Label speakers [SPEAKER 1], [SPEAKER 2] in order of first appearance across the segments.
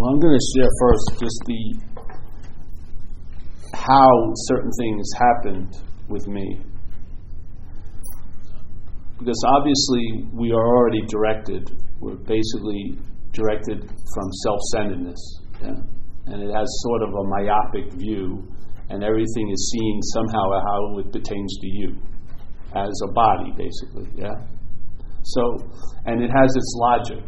[SPEAKER 1] Well, I'm going to share first just the how certain things happened with me. Because obviously we are already directed. We're basically directed from self-centeredness, yeah? and it has sort of a myopic view, and everything is seen somehow how it pertains to you as a body, basically, yeah. So, and it has its logic.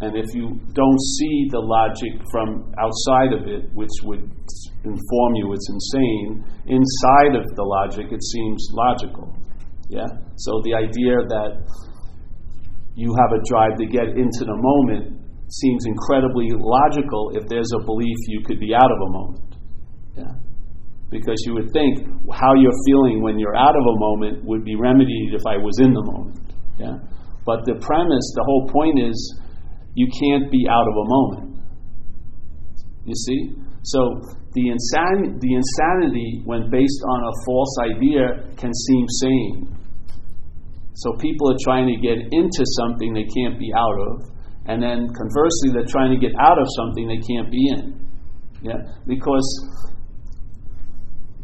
[SPEAKER 1] And if you don't see the logic from outside of it, which would inform you it's insane, inside of the logic it seems logical. Yeah? So the idea that you have a drive to get into the moment seems incredibly logical if there's a belief you could be out of a moment. Yeah? Because you would think how you're feeling when you're out of a moment would be remedied if I was in the moment. Yeah? But the premise, the whole point is you can't be out of a moment. You see? So the, insan- the insanity, when based on a false idea, can seem sane. So people are trying to get into something they can't be out of, and then conversely, they're trying to get out of something they can't be in. Yeah? Because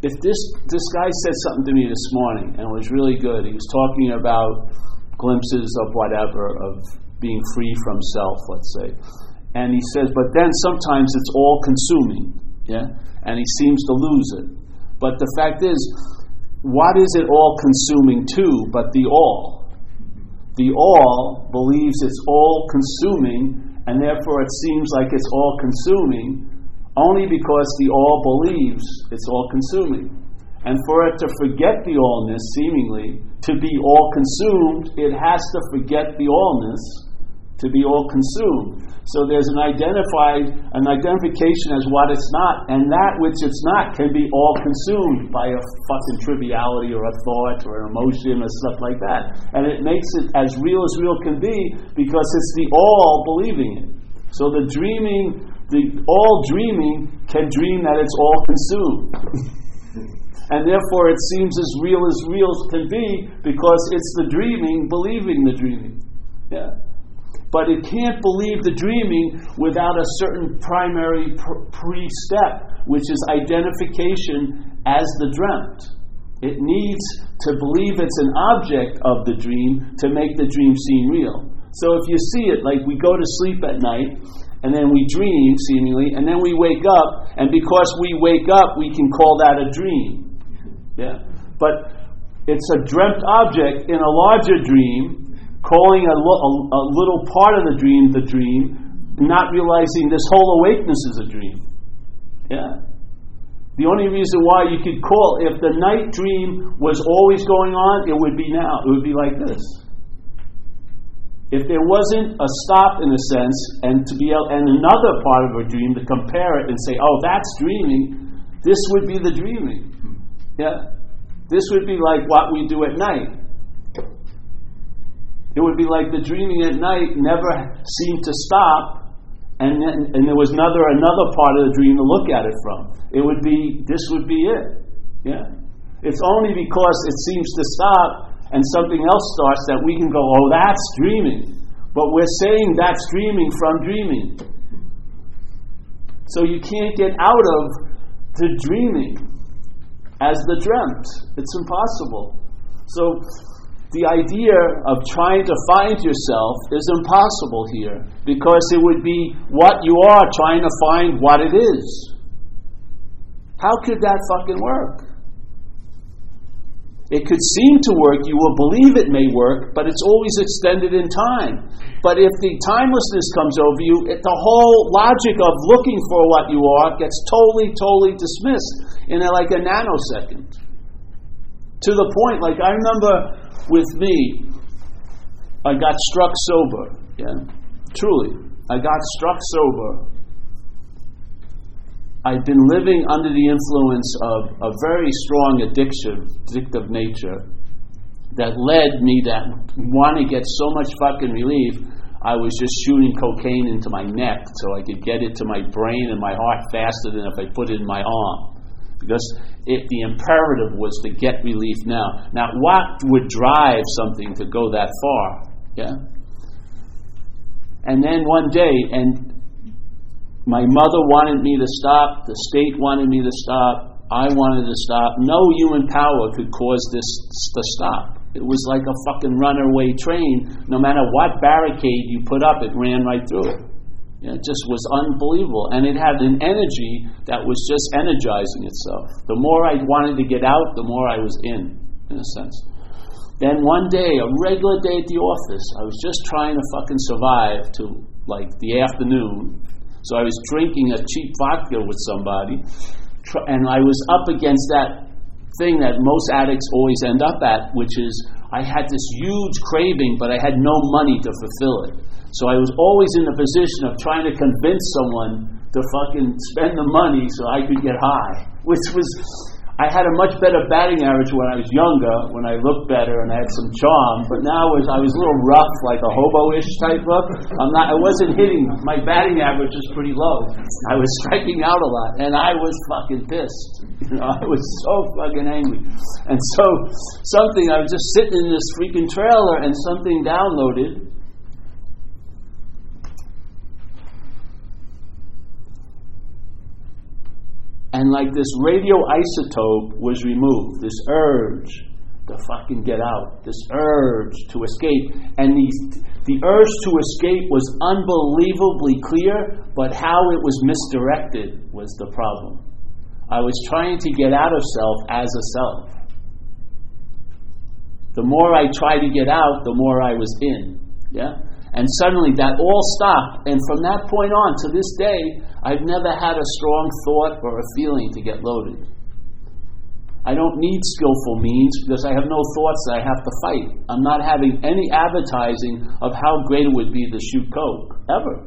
[SPEAKER 1] if this this guy said something to me this morning and was really good, he was talking about glimpses of whatever of being free from self, let's say. And he says, but then sometimes it's all consuming, yeah? And he seems to lose it. But the fact is, what is it all consuming to but the all? The all believes it's all consuming, and therefore it seems like it's all consuming only because the all believes it's all consuming. And for it to forget the allness, seemingly, to be all consumed, it has to forget the allness to be all consumed. So there's an identified, an identification as what it's not, and that which it's not can be all consumed by a fucking triviality or a thought or an emotion or stuff like that. And it makes it as real as real can be because it's the all believing it. So the dreaming, the all dreaming can dream that it's all consumed. and therefore it seems as real as real can be because it's the dreaming believing the dreaming. Yeah but it can't believe the dreaming without a certain primary pre step, which is identification as the dreamt. It needs to believe it's an object of the dream to make the dream seem real. So if you see it, like we go to sleep at night, and then we dream, seemingly, and then we wake up, and because we wake up, we can call that a dream. Yeah? But it's a dreamt object in a larger dream calling a, lo- a, little part of the dream the dream, not realizing this whole awakeness is a dream. Yeah. The only reason why you could call, if the night dream was always going on, it would be now. It would be like this. If there wasn't a stop in a sense, and to be able, and another part of a dream to compare it and say, oh, that's dreaming, this would be the dreaming. Yeah? This would be like what we do at night. It would be like the dreaming at night never seemed to stop, and, then, and there was another, another part of the dream to look at it from. It would be, this would be it. Yeah? It's only because it seems to stop and something else starts that we can go, oh, that's dreaming. But we're saying that's dreaming from dreaming. So you can't get out of the dreaming as the dreamt. It's impossible. So the idea of trying to find yourself is impossible here because it would be what you are trying to find what it is. How could that fucking work? It could seem to work, you will believe it may work, but it's always extended in time. But if the timelessness comes over you, it, the whole logic of looking for what you are gets totally, totally dismissed in a, like a nanosecond. To the point, like I remember with me, I got struck sober. Yeah, truly, I got struck sober. I'd been living under the influence of a very strong addiction, addictive nature, that led me to want to get so much fucking relief. I was just shooting cocaine into my neck so I could get it to my brain and my heart faster than if I put it in my arm because it, the imperative was to get relief now. Now, what would drive something to go that far? Yeah. And then one day, and My mother wanted me to stop, the state wanted me to stop, I wanted to stop. No human power could cause this to stop. It was like a fucking runaway train. No matter what barricade you put up, it ran right through it. It just was unbelievable. And it had an energy that was just energizing itself. The more I wanted to get out, the more I was in, in a sense. Then one day, a regular day at the office, I was just trying to fucking survive to like the afternoon so I was drinking a cheap vodka with somebody, and I was up against that thing that most addicts always end up at, which is I had this huge craving, but I had no money to fulfill it. So I was always in the position of trying to convince someone to fucking spend the money so I could get high, which was I had a much better batting average when I was younger, when I looked better and I had some charm. But now was I was a little rough, like a hobo-ish type of. I'm not. I wasn't hitting. My batting average was pretty low. I was striking out a lot, and I was fucking pissed. You know, I was so fucking angry. And so something. I was just sitting in this freaking trailer, and something downloaded and like this radioisotope was removed, this urge to fucking get out, this urge to escape. And the, the urge to escape was unbelievably clear, but how it was misdirected was the problem. I was trying to get out of self as a self. The more I tried to get out, the more I was in. Yeah? And suddenly that all stopped. And from that point on to this day, I've never had a strong thought or a feeling to get loaded. I don't need skillful means because I have no thoughts that I have to fight. I'm not having any advertising of how great it would be to shoot coke, ever.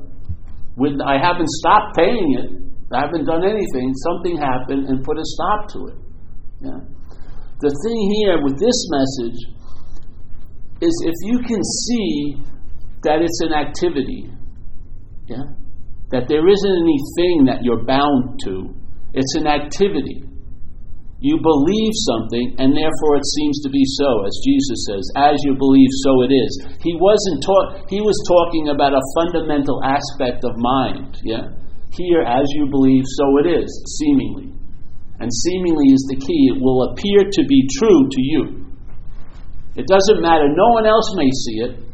[SPEAKER 1] When I haven't stopped paying it, I haven't done anything, something happened and put a stop to it. Yeah. The thing here with this message is if you can see that it's an activity. Yeah? That there isn't anything that you're bound to. It's an activity. You believe something, and therefore it seems to be so, as Jesus says, as you believe, so it is. He wasn't taught he was talking about a fundamental aspect of mind, yeah? Here, as you believe, so it is, seemingly. And seemingly is the key. It will appear to be true to you. It doesn't matter, no one else may see it,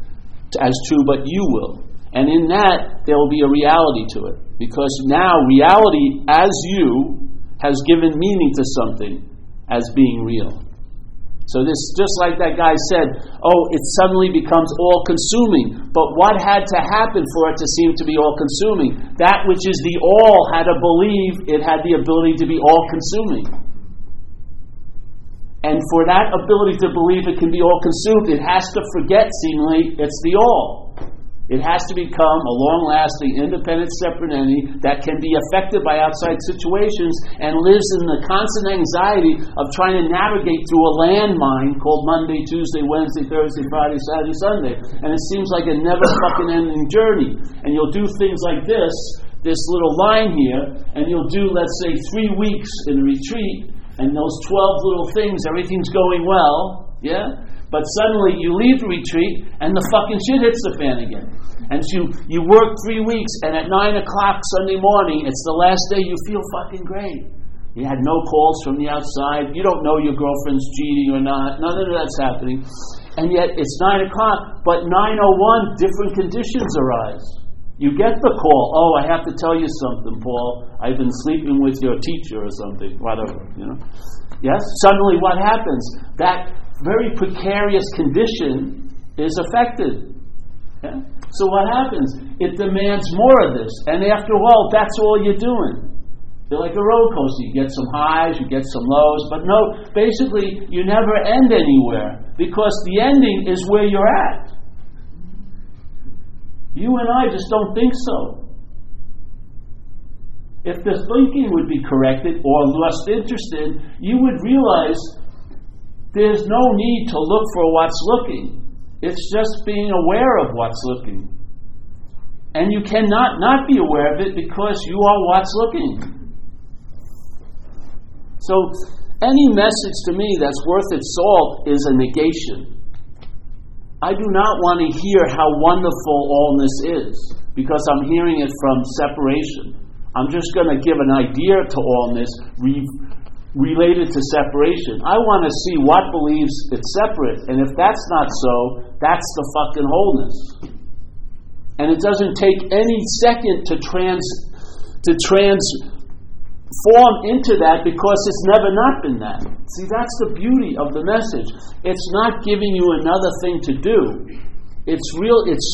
[SPEAKER 1] as true, but you will. And in that, there will be a reality to it. Because now, reality as you has given meaning to something as being real. So this just like that guy said, oh, it suddenly becomes all consuming. But what had to happen for it to seem to be all consuming? That which is the all had to believe it had the ability to be all consuming. And for that ability to believe it can be all consumed, it has to forget, seemingly, it's the all. It has to become a long lasting, independent, separate entity that can be affected by outside situations and lives in the constant anxiety of trying to navigate through a landmine called Monday, Tuesday, Wednesday, Thursday, Friday, Saturday, Sunday. And it seems like a never fucking ending journey. And you'll do things like this, this little line here, and you'll do, let's say, three weeks in a retreat and those 12 little things, everything's going well, yeah? But suddenly you leave the retreat and the fucking shit hits the fan again. And you, you work three weeks and at 9 o'clock Sunday morning, it's the last day, you feel fucking great. You had no calls from the outside. You don't know your girlfriend's cheating or not. None of that's happening. And yet it's 9 o'clock, but 9.01, different conditions arise. You get the call, oh, I have to tell you something, Paul. I've been sleeping with your teacher or something, whatever, you know. Yes? Suddenly what happens? That very precarious condition is affected. Yeah? So what happens? It demands more of this. And after a while, that's all you're doing. You're like a roller coaster. You get some highs, you get some lows, but no, basically, you never end anywhere because the ending is where you're at. You and I just don't think so. If the thinking would be corrected or less interested, you would realize there's no need to look for what's looking. It's just being aware of what's looking. And you cannot not be aware of it because you are what's looking. So, any message to me that's worth its salt is a negation. I do not want to hear how wonderful allness is because I'm hearing it from separation. I'm just going to give an idea to allness re- related to separation. I want to see what believes it's separate, and if that's not so, that's the fucking wholeness. And it doesn't take any second to trans to transform into that because it's never not been that. See, that's the beauty of the message. It's not giving you another thing to do. It's real. It's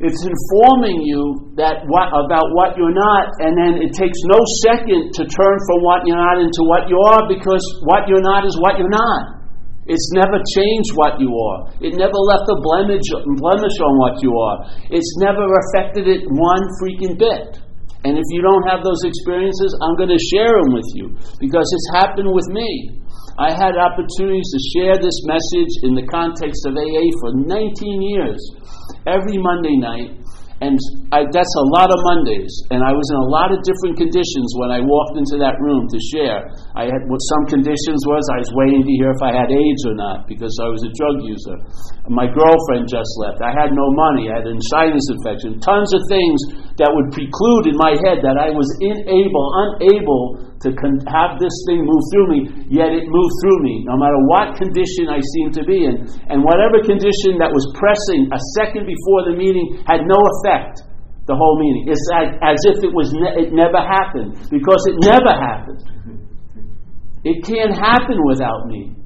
[SPEAKER 1] it's informing you that what, about what you're not, and then it takes no second to turn from what you're not into what you are because what you're not is what you're not. It's never changed what you are. It never left a blemish, blemish on what you are. It's never affected it one freaking bit. And if you don't have those experiences, I'm going to share them with you because it's happened with me. I had opportunities to share this message in the context of AA for 19 years every Monday night, and I, that's a lot of Mondays. And I was in a lot of different conditions when I walked into that room to share. I had what some conditions was I was waiting to hear if I had AIDS or not because I was a drug user. My girlfriend just left. I had no money. I had a sinus infection. Tons of things that would preclude in my head that I was unable, unable to con- have this thing move through me, yet it moved through me, no matter what condition I seemed to be in. And whatever condition that was pressing a second before the meeting had no effect the whole meeting. It's as, as if it, was ne- it never happened, because it never happened. It can't happen without me.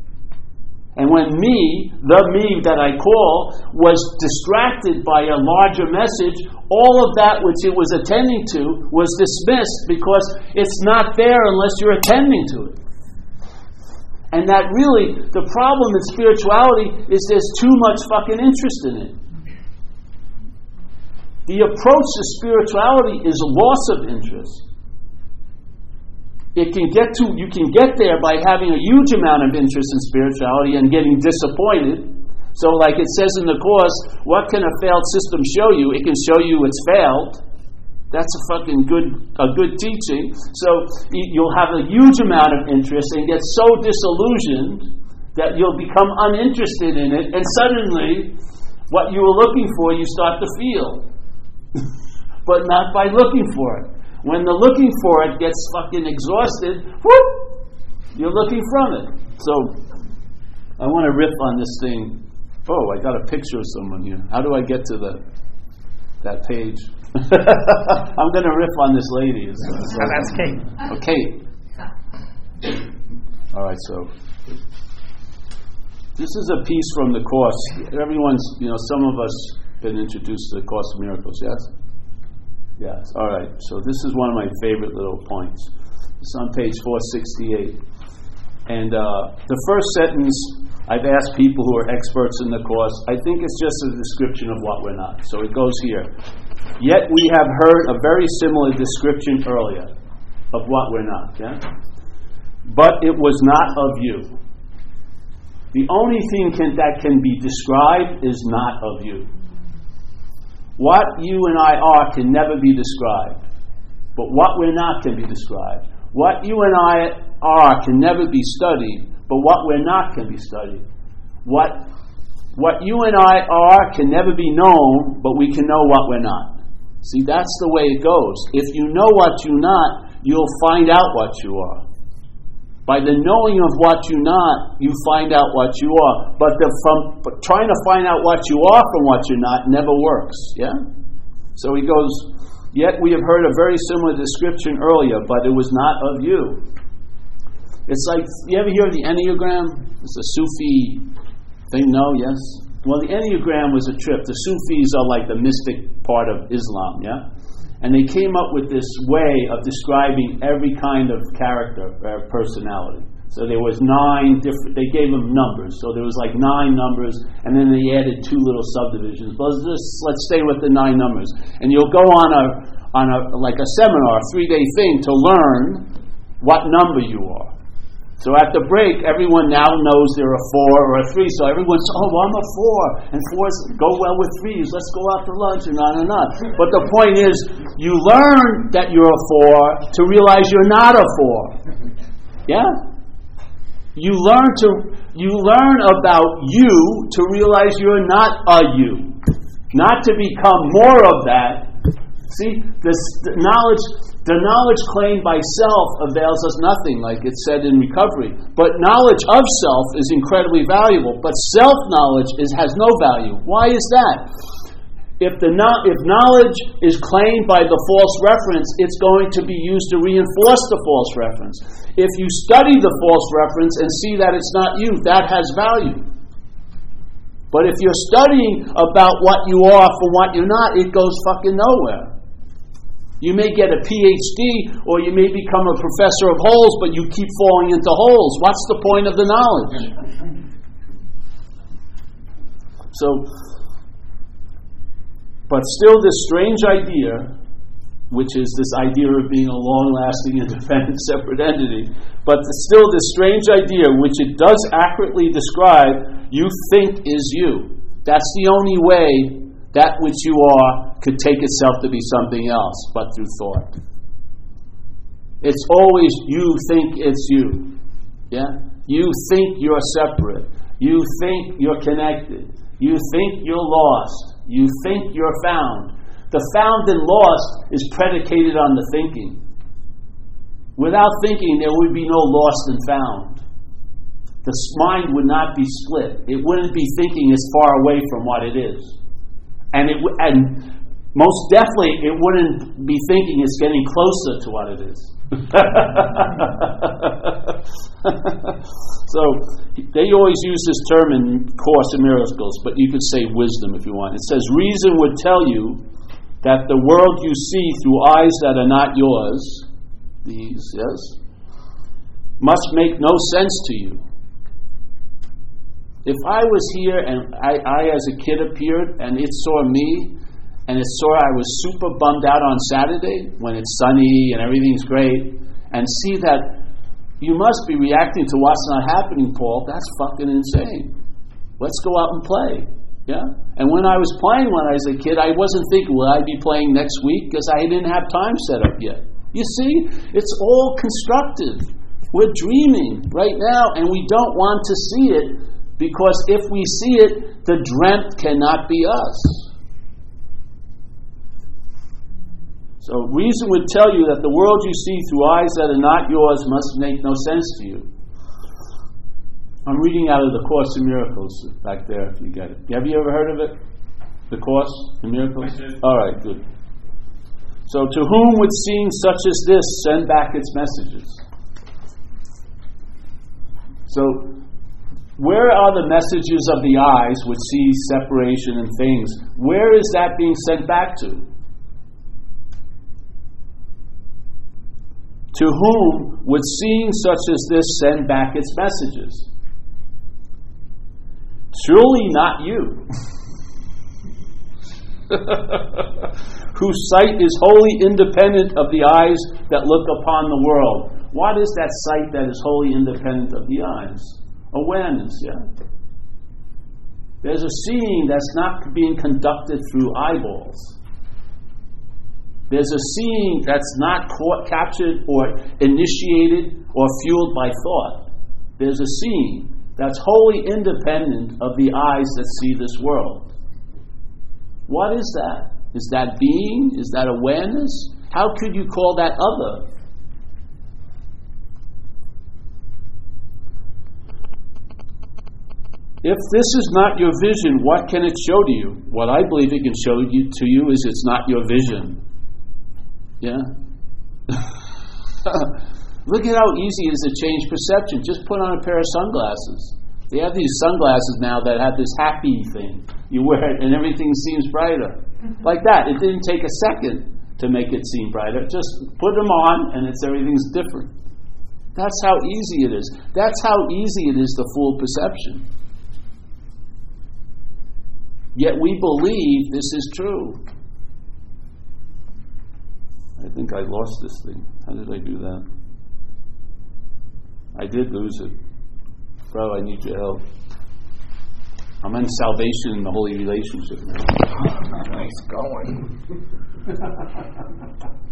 [SPEAKER 1] And when me, the me that I call, was distracted by a larger message, all of that which it was attending to was dismissed because it's not there unless you're attending to it. And that really, the problem in spirituality is there's too much fucking interest in it. The approach to spirituality is loss of interest it can get to you can get there by having a huge amount of interest in spirituality and getting disappointed. So like it says in the course what can a failed system show you? It can show you it's failed. That's a fucking good a good teaching. So you'll have a huge amount of interest and get so disillusioned that you'll become uninterested in it and suddenly what you were looking for you start to feel. But not by looking for it when the looking for it gets fucking exhausted, whoop, you're looking from it. So I want to riff on this thing. Oh, I got a picture of someone here. How do I get to the that page? I'm going to riff on this lady. So,
[SPEAKER 2] oh, that's Kate.
[SPEAKER 1] Oh, okay. All right, so this is a piece from the course. Everyone's, you know, some of us been introduced to the Course of Miracles, yes? Yes. All right. So this is one of my favorite little points. It's on page 468. And uh, the first sentence, I've asked people who are experts in the course, I think it's just a description of what we're not. So it goes here. Yet we have heard a very similar description earlier of what we're not. Yeah? But it was not of you. The only thing can, that can be described is not of you. What you and I are can never be described, but what we're not can be described. What you and I are can never be studied, but what we're not can be studied. What, what you and I are can never be known, but we can know what we're not. See, that's the way it goes. If you know what you're not, you'll find out what you are. By the knowing of what you're not, you find out what you are. But, the, from but trying to find out what you are from what you're not never works. Yeah? So he goes, Yet we have heard a very similar description earlier, but it was not of you. It's like, you ever hear of the Enneagram? It's a Sufi thing, no? Yes? Well, the Enneagram was a trip. The Sufis are like the mystic part of Islam, yeah? And they came up with this way of describing every kind of character, uh, personality. So there was nine different. They gave them numbers. So there was like nine numbers, and then they added two little subdivisions. But let's just let's stay with the nine numbers. And you'll go on a on a like a seminar, a three day thing to learn what number you are. So at the break, everyone now knows they're a four or a three. So everyone's, oh, well, I'm a four, and fours go well with threes. Let's go out to lunch, and on and on. But the point is, you learn that you're a four to realize you're not a four. Yeah. You learn to you learn about you to realize you're not a you, not to become more of that See, this the knowledge, the knowledge claimed by self avails us nothing, like it said in recovery. But knowledge of self is incredibly valuable. But self knowledge is has no value. Why is that? If the if knowledge is claimed by the false reference, it's going to be used to reinforce the false reference. If you study the false reference and see that it's not you, that has value. But if you're studying about what you are for what you're not, it goes fucking nowhere. You may get a PhD or you may become a professor of holes, but you keep falling into holes. What's the point of the knowledge? So, but still, this strange idea which is this idea of being a long lasting, independent, separate entity. But still, this strange idea, which it does accurately describe, you think is you. That's the only way that which you are could take itself to be something else but through thought. It's always you think it's you. Yeah? You think you're separate. You think you're connected. You think you're lost. You think you're found. The found and lost is predicated on the thinking. Without thinking, there would be no lost and found. The mind would not be split. It wouldn't be thinking as far away from what it is. And, it, and most definitely, it wouldn't be thinking it's getting closer to what it is. so they always use this term in Course in Miracles, but you could say wisdom if you want. It says reason would tell you that the world you see through eyes that are not yours, these, yes, must make no sense to you. If I was here and I, I, as a kid appeared and it saw me and it saw I was super bummed out on Saturday when it's sunny and everything's great, and see that you must be reacting to what's not happening, Paul, that's fucking insane. Let's go out and play. Yeah? And when I was playing when I was a kid, I wasn't thinking, will I be playing next week? Because I didn't have time set up yet. You see, it's all constructive. We're dreaming right now, and we don't want to see it because if we see it, the dreamt cannot be us. So, reason would tell you that the world you see through eyes that are not yours must make no sense to you. I'm reading out of the Course in Miracles back there, if you get it. Have you ever heard of it? The Course in Miracles? All right, good. So, to whom would seeing such as this send back its messages? So, where are the messages of the eyes which see separation and things? Where is that being sent back to? To whom would seeing such as this send back its messages? Surely not you. Whose sight is wholly independent of the eyes that look upon the world. What is that sight that is wholly independent of the eyes? Awareness, yeah? There's a seeing that's not being conducted through eyeballs. There's a seeing that's not caught, captured or initiated or fueled by thought. There's a seeing that's wholly independent of the eyes that see this world. What is that? Is that being? Is that awareness? How could you call that other? If this is not your vision, what can it show to you? What I believe it can show you to you is it's not your vision. Yeah? Look at how easy it is to change perception. Just put on a pair of sunglasses. They have these sunglasses now that have this happy thing. You wear it and everything seems brighter. Mm-hmm. Like that. It didn't take a second to make it seem brighter. Just put them on and it's everything's different. That's how easy it is. That's how easy it is to fool perception. Yet we believe this is true. I think I lost this thing. How did I do that? I did lose it. Bro, I need your help. I'm in salvation in the holy relationship now.
[SPEAKER 2] nice going.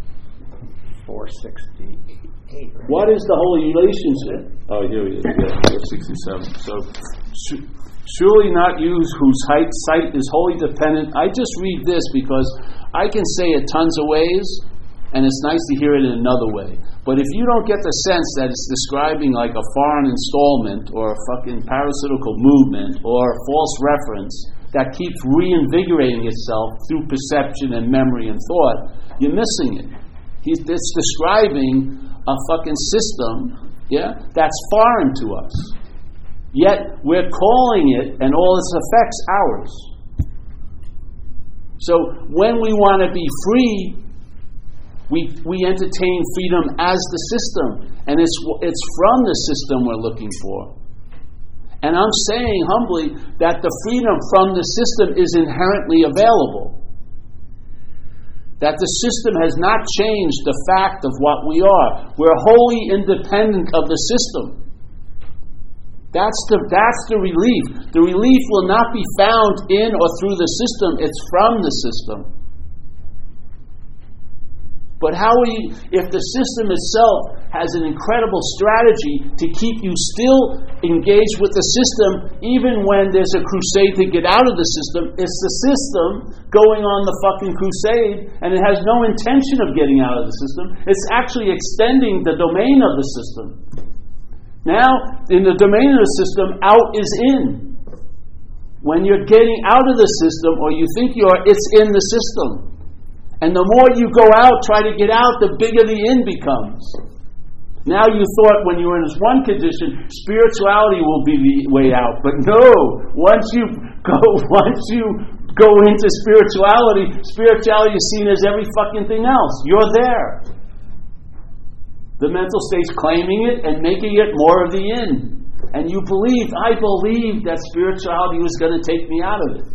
[SPEAKER 2] 468.
[SPEAKER 1] What is the holy relationship? Oh, here we go. Yeah, 467. So, surely not you whose height, sight is wholly dependent. I just read this because I can say it tons of ways, and it's nice to hear it in another way. But if you don't get the sense that it's describing like a foreign installment or a fucking parasitical movement or a false reference that keeps reinvigorating itself through perception and memory and thought, you're missing it. He's it's describing a fucking system, yeah, that's foreign to us. Yet we're calling it and all its effects ours. So when we want to be free we, we entertain freedom as the system, and it's, it's from the system we're looking for. And I'm saying humbly that the freedom from the system is inherently available. That the system has not changed the fact of what we are. We're wholly independent of the system. That's the, that's the relief. The relief will not be found in or through the system, it's from the system. But how are you, if the system itself has an incredible strategy to keep you still engaged with the system, even when there's a crusade to get out of the system, it's the system going on the fucking crusade, and it has no intention of getting out of the system. It's actually extending the domain of the system. Now, in the domain of the system, out is in. When you're getting out of the system, or you think you are, it's in the system. And the more you go out, try to get out, the bigger the in becomes. Now you thought when you were in this one condition, spirituality will be the way out. But no, once you go, once you go into spirituality, spirituality is seen as every fucking thing else. You're there. The mental state's claiming it and making it more of the in. And you believed, I believed that spirituality was going to take me out of it.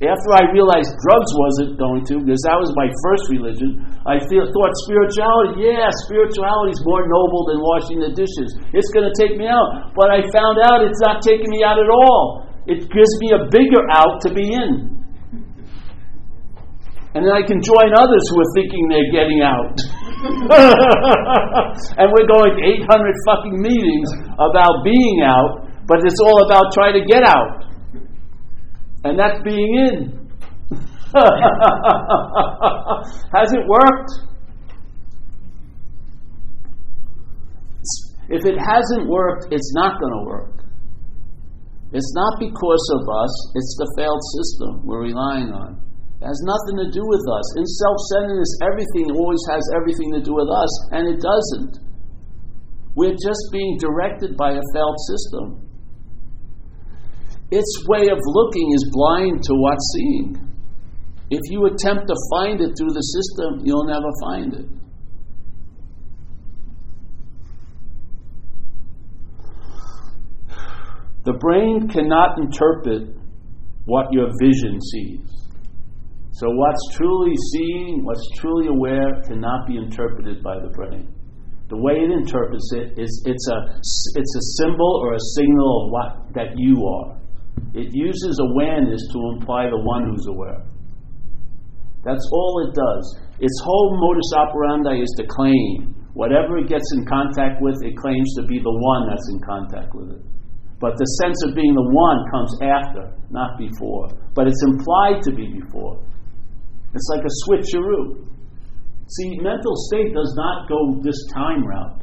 [SPEAKER 1] After I realized drugs wasn't going to, because that was my first religion, I feel, thought spirituality, yeah, spirituality is more noble than washing the dishes. It's going to take me out. But I found out it's not taking me out at all. It gives me a bigger out to be in. And then I can join others who are thinking they're getting out. and we're going to 800 fucking meetings about being out, but it's all about trying to get out. And that's being in. Has it worked? If it hasn't worked, it's not going to work. It's not because of us, it's the failed system we're relying on. It has nothing to do with us. In self centeredness, everything always has everything to do with us, and it doesn't. We're just being directed by a failed system. Its way of looking is blind to what's seeing. If you attempt to find it through the system, you'll never find it. The brain cannot interpret what your vision sees. So, what's truly seen, what's truly aware, cannot be interpreted by the brain. The way it interprets it is it's a, it's a symbol or a signal of what that you are. It uses awareness to imply the one who's aware. That's all it does. Its whole modus operandi is to claim. Whatever it gets in contact with, it claims to be the one that's in contact with it. But the sense of being the one comes after, not before. But it's implied to be before. It's like a switcheroo. See, mental state does not go this time route.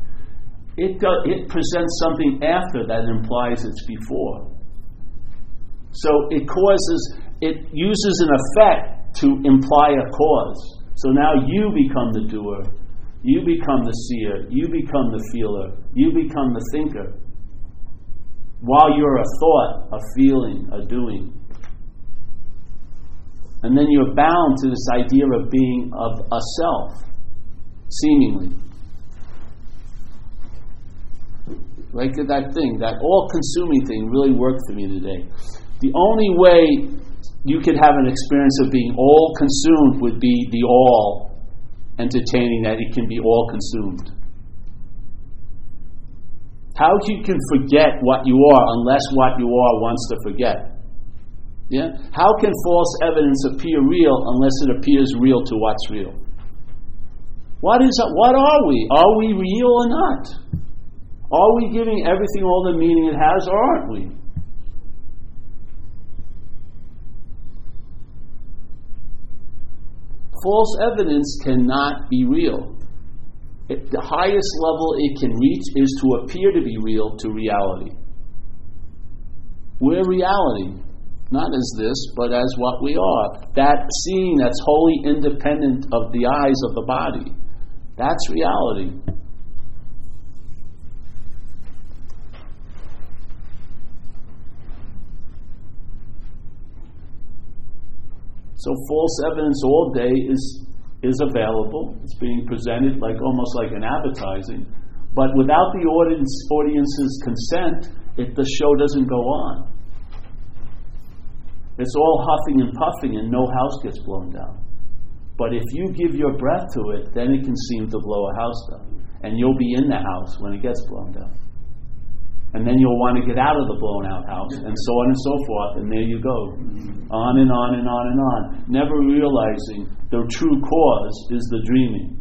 [SPEAKER 1] It, it presents something after that implies it's before. So it causes, it uses an effect to imply a cause. So now you become the doer, you become the seer, you become the feeler, you become the thinker. While you're a thought, a feeling, a doing. And then you're bound to this idea of being of a self, seemingly. Like that thing, that all consuming thing really worked for me today. The only way you could have an experience of being all consumed would be the all entertaining that it can be all consumed. How you can forget what you are unless what you are wants to forget? Yeah? How can false evidence appear real unless it appears real to what's real? What is what are we? Are we real or not? Are we giving everything all the meaning it has or aren't we? false evidence cannot be real. It, the highest level it can reach is to appear to be real to reality. We're reality, not as this, but as what we are. That seeing that's wholly independent of the eyes of the body. That's reality. So false evidence all day is is available. It's being presented like almost like an advertising, but without the audience audience's consent, it, the show doesn't go on. It's all huffing and puffing, and no house gets blown down. But if you give your breath to it, then it can seem to blow a house down, and you'll be in the house when it gets blown down and then you'll want to get out of the blown out house, and so on and so forth, and there you go. On and on and on and on. Never realizing the true cause is the dreaming.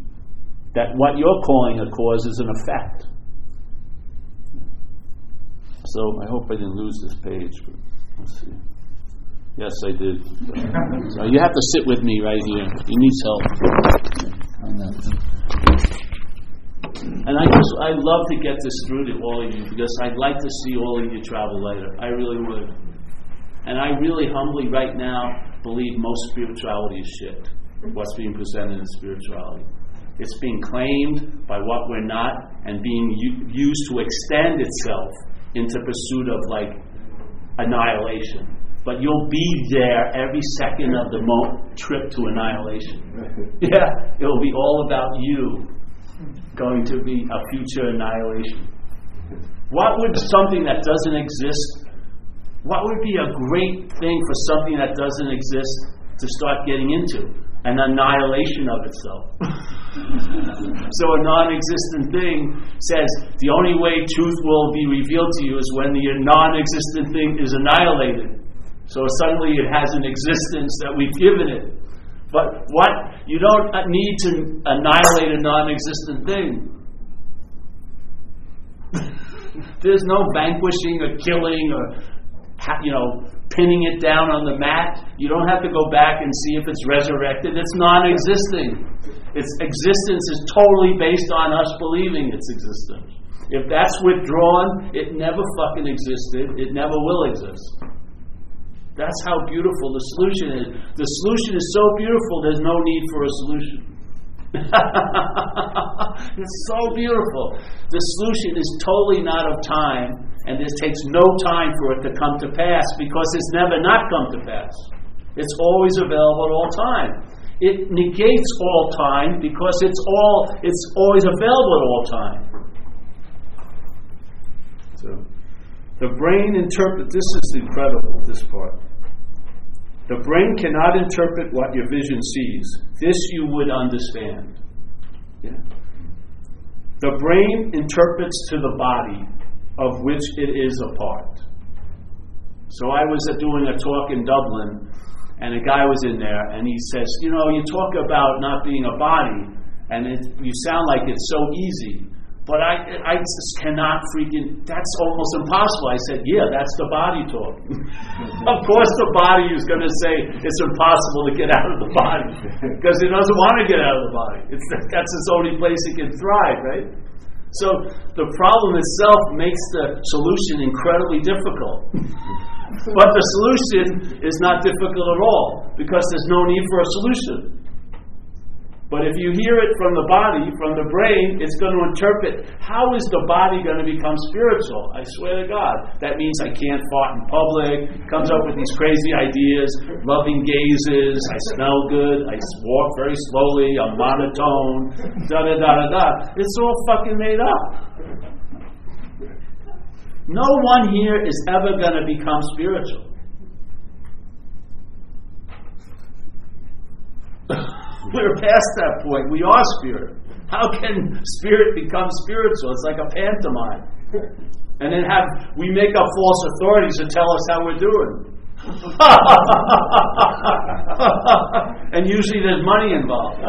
[SPEAKER 1] That what you're calling a cause is an effect. So I hope I didn't lose this page. let's see. Yes, I did. so you have to sit with me right here. He needs help. And I just, I love to get this through to all of you because I'd like to see all of you travel later. I really would. And I really humbly right now believe most spirituality is shit. What's being presented in spirituality. It's being claimed by what we're not and being u- used to extend itself into pursuit of like annihilation. But you'll be there every second of the mo- trip to annihilation. Yeah, it'll be all about you going to be a future annihilation? What would something that doesn't exist, what would be a great thing for something that doesn't exist to start getting into? An annihilation of itself. so a non existent thing says the only way truth will be revealed to you is when the non existent thing is annihilated. So suddenly it has an existence that we've given it. But what? You don't need to annihilate a non existent thing. There's no vanquishing or killing or, you know, pinning it down on the mat. You don't have to go back and see if it's resurrected. It's non existing. Its existence is totally based on us believing its existence. If that's withdrawn, it never fucking existed. It never will exist. That's how beautiful the solution is. The solution is so beautiful, there's no need for a solution. it's so beautiful. The solution is totally not of time, and this takes no time for it to come to pass because it's never not come to pass. It's always available at all time. It negates all time because it's all it's always available at all time. So the brain interprets this is incredible, this part. The brain cannot interpret what your vision sees. This you would understand. Yeah. The brain interprets to the body of which it is a part. So I was doing a talk in Dublin, and a guy was in there, and he says, You know, you talk about not being a body, and it, you sound like it's so easy. But I, I just cannot freaking, that's almost impossible. I said, yeah, that's the body talk. of course, the body is going to say it's impossible to get out of the body because it doesn't want to get out of the body. It's, that's its only place it can thrive, right? So the problem itself makes the solution incredibly difficult. but the solution is not difficult at all because there's no need for a solution. But if you hear it from the body, from the brain, it's going to interpret how is the body going to become spiritual? I swear to God. That means I can't fart in public, comes up with these crazy ideas, loving gazes, I smell good, I walk very slowly, I'm monotone, da da da da da. It's all fucking made up. No one here is ever going to become spiritual. We're past that point. We are spirit. How can spirit become spiritual? It's like a pantomime. And then have we make up false authorities to tell us how we're doing. and usually there's money involved.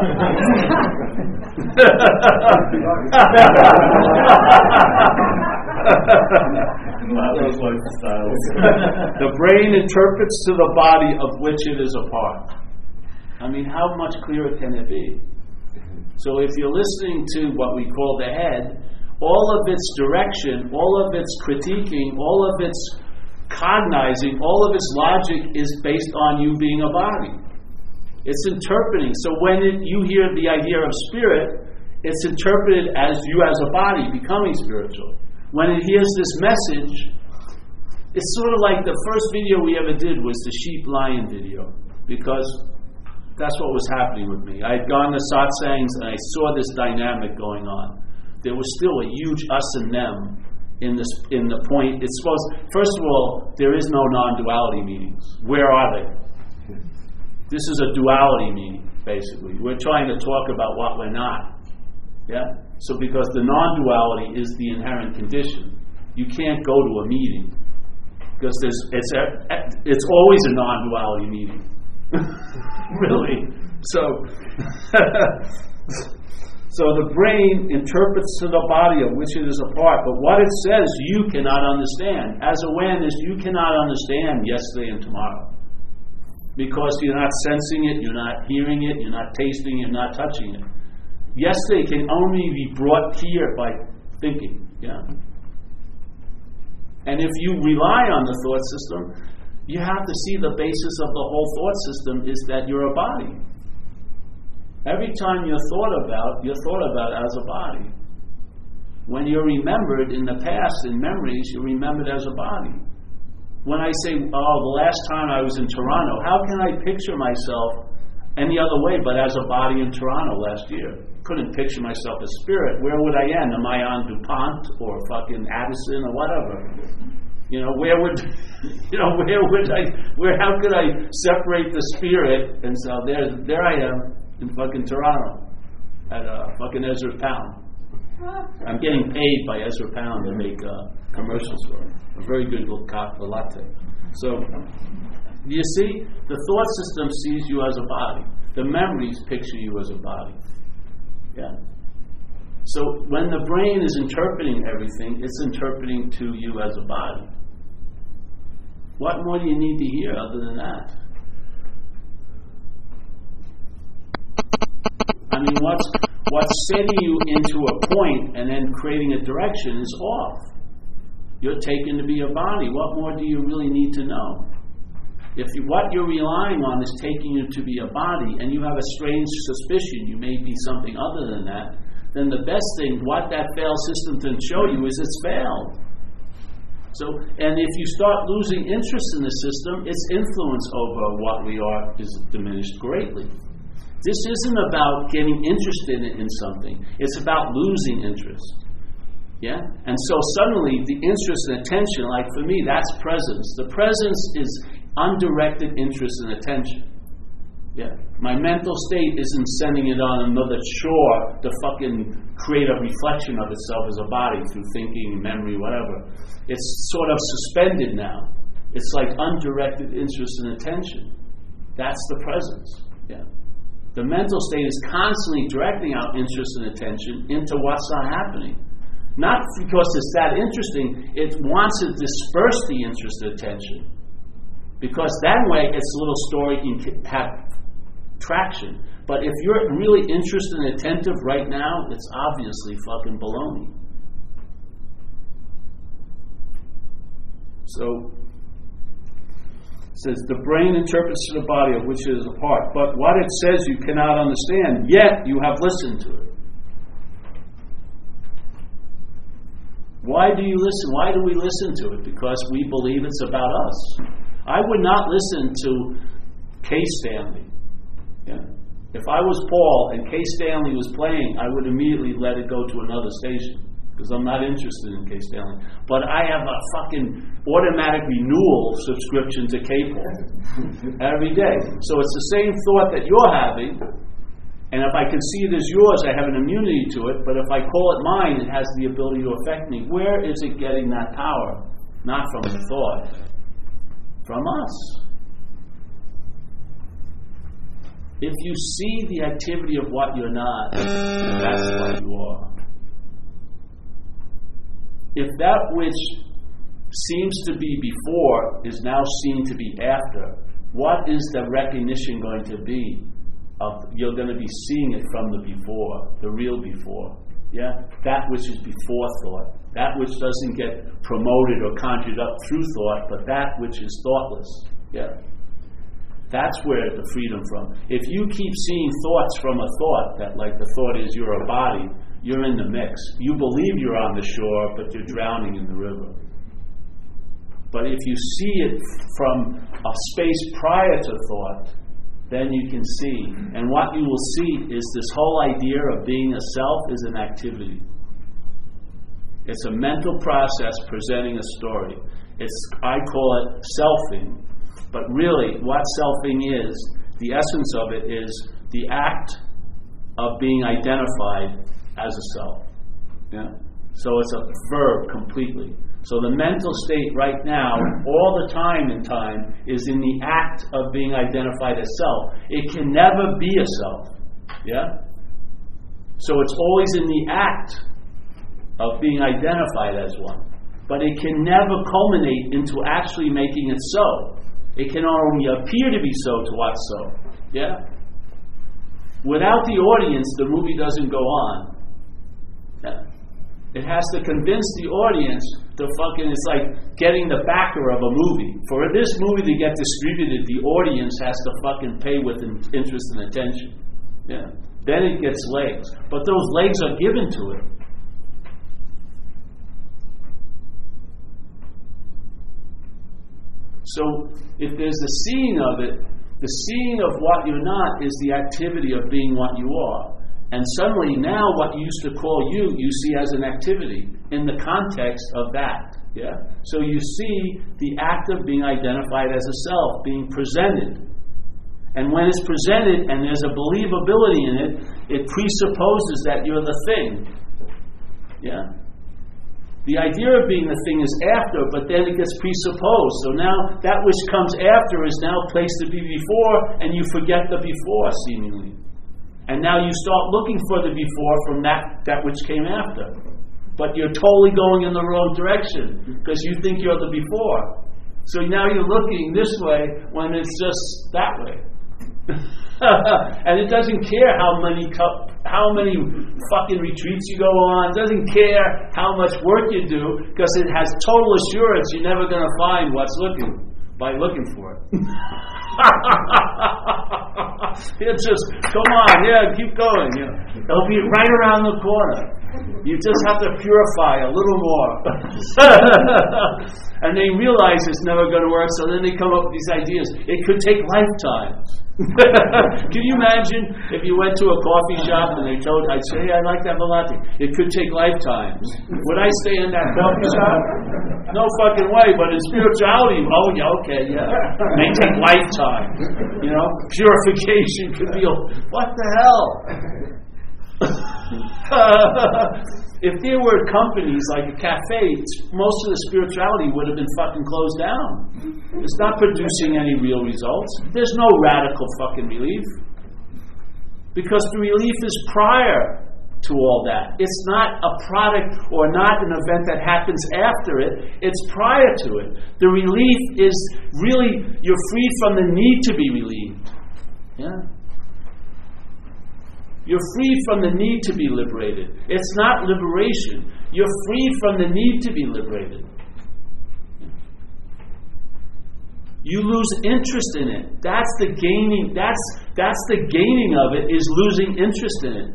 [SPEAKER 1] the brain interprets to the body of which it is a part. I mean, how much clearer can it be? So if you're listening to what we call the head, all of its direction, all of its critiquing, all of its cognizing, all of its logic is based on you being a body. It's interpreting. So when it, you hear the idea of spirit, it's interpreted as you as a body becoming spiritual. When it hears this message, it's sort of like the first video we ever did was the sheep lion video because that's what was happening with me. I had gone to satsangs and I saw this dynamic going on. There was still a huge us and them in this in the point. It's supposed first of all, there is no non-duality meanings. Where are they? This is a duality meaning, basically. We're trying to talk about what we're not. Yeah? So because the non-duality is the inherent condition, you can't go to a meeting because there's it's it's always a non-duality meeting. really. So so the brain interprets to the body of which it is a part, but what it says you cannot understand. As awareness, you cannot understand yesterday and tomorrow because you're not sensing it, you're not hearing it, you're not tasting you're not touching it. Yesterday can only be brought here by thinking. Yeah. And if you rely on the thought system, you have to see the basis of the whole thought system is that you're a body. Every time you're thought about, you're thought about as a body. When you're remembered in the past, in memories, you're remembered as a body when I say, oh, the last time I was in Toronto, how can I picture myself any other way but as a body in Toronto last year? Couldn't picture myself as spirit. Where would I end? Am I on DuPont or fucking Addison or whatever? You know, where would, you know, where would I, where, how could I separate the spirit and so there, there I am in fucking Toronto at uh, fucking Ezra Pound. I'm getting paid by Ezra Pound to make uh, commercials for it. A very good little latte. So, you see, the thought system sees you as a body. The memories picture you as a body. Yeah. So when the brain is interpreting everything, it's interpreting to you as a body. What more do you need to hear other than that? I mean, what's what's setting you into a point and then creating a direction is off. You're taken to be a body. What more do you really need to know? If you, what you're relying on is taking you to be a body, and you have a strange suspicion you may be something other than that, then the best thing, what that failed system can show you is it's failed. So, and if you start losing interest in the system, its influence over what we are is diminished greatly. This isn't about getting interested in something, it's about losing interest. Yeah? And so suddenly the interest and attention, like for me, that's presence. The presence is undirected interest and attention. Yeah. My mental state isn't sending it on another shore to fucking create a reflection of itself as a body through thinking, memory, whatever. It's sort of suspended now. It's like undirected interest and attention. That's the presence. Yeah. The mental state is constantly directing out interest and attention into what's not happening. Not because it's that interesting, it wants to disperse the interest and attention. Because that way its little story can have traction. But if you're really interested and attentive right now, it's obviously fucking baloney. So says the brain interprets to the body of which it is a part, but what it says you cannot understand, yet you have listened to it. Why do you listen? Why do we listen to it? Because we believe it's about us. I would not listen to K-Stanley. Yeah. If I was Paul and Case Stanley was playing, I would immediately let it go to another station because I'm not interested in K-Stanley. But I have a fucking automatic renewal subscription to K-Paul every day. So it's the same thought that you're having, and if I can see it as yours, I have an immunity to it. But if I call it mine, it has the ability to affect me. Where is it getting that power? Not from the thought, from us. If you see the activity of what you're not, that's what you are. If that which seems to be before is now seen to be after, what is the recognition going to be? of you're going to be seeing it from the before, the real before. Yeah? That which is before thought. That which doesn't get promoted or conjured up through thought, but that which is thoughtless. Yeah? That's where the freedom from. If you keep seeing thoughts from a thought, that like the thought is you're a body, you're in the mix. You believe you're on the shore, but you're drowning in the river. But if you see it from a space prior to thought, then you can see. And what you will see is this whole idea of being a self is an activity. It's a mental process presenting a story. It's I call it selfing, but really what selfing is, the essence of it is the act of being identified as a self. Yeah? So it's a verb completely. So the mental state right now, all the time in time, is in the act of being identified as self. It can never be a self. Yeah? So it's always in the act of being identified as one. But it can never culminate into actually making it so. It can only appear to be so to what's so. Yeah? Without the audience, the movie doesn't go on. Yeah. It has to convince the audience to fucking, it's like getting the backer of a movie. For this movie to get distributed, the audience has to fucking pay with interest and attention. Yeah. Then it gets legs. But those legs are given to it. So if there's a seeing of it, the seeing of what you're not is the activity of being what you are. And suddenly, now what you used to call you, you see as an activity in the context of that. Yeah? So you see the act of being identified as a self being presented. And when it's presented and there's a believability in it, it presupposes that you're the thing. Yeah? The idea of being the thing is after, but then it gets presupposed. So now that which comes after is now placed to be before, and you forget the before, seemingly. And now you start looking for the before from that, that which came after. But you're totally going in the wrong direction because you think you're the before. So now you're looking this way when it's just that way. and it doesn't care how many cup, how many fucking retreats you go on. It doesn't care how much work you do because it has total assurance you're never going to find what's looking by looking for it. it's just, come on, yeah, keep going. You know. It'll be right around the corner. You just have to purify a little more. and they realize it's never going to work, so then they come up with these ideas. It could take lifetimes. Can you imagine if you went to a coffee shop and they told, I'd say, I'd like to have a latte. It could take lifetimes. Would I stay in that coffee shop? No fucking way, but in spirituality, oh yeah, okay, yeah. It may take lifetimes. You know, purification could be, what the hell? If there were companies like a cafe, most of the spirituality would have been fucking closed down. It's not producing any real results. There's no radical fucking relief. Because the relief is prior to all that. It's not a product or not an event that happens after it, it's prior to it. The relief is really, you're free from the need to be relieved. Yeah? You're free from the need to be liberated. It's not liberation. You're free from the need to be liberated. You lose interest in it. That's the gaining. That's that's the gaining of it is losing interest in it.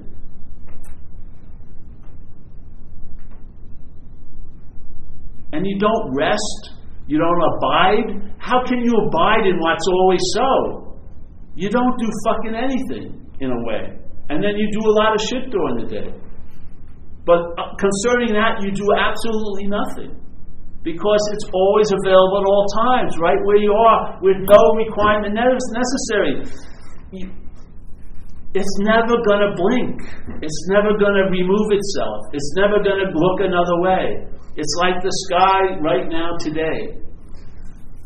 [SPEAKER 1] And you don't rest. You don't abide. How can you abide in what's always so? You don't do fucking anything in a way and then you do a lot of shit during the day. But uh, concerning that, you do absolutely nothing. Because it's always available at all times, right where you are, with no requirement necessary. It's never going to blink. It's never going to remove itself. It's never going to look another way. It's like the sky right now today.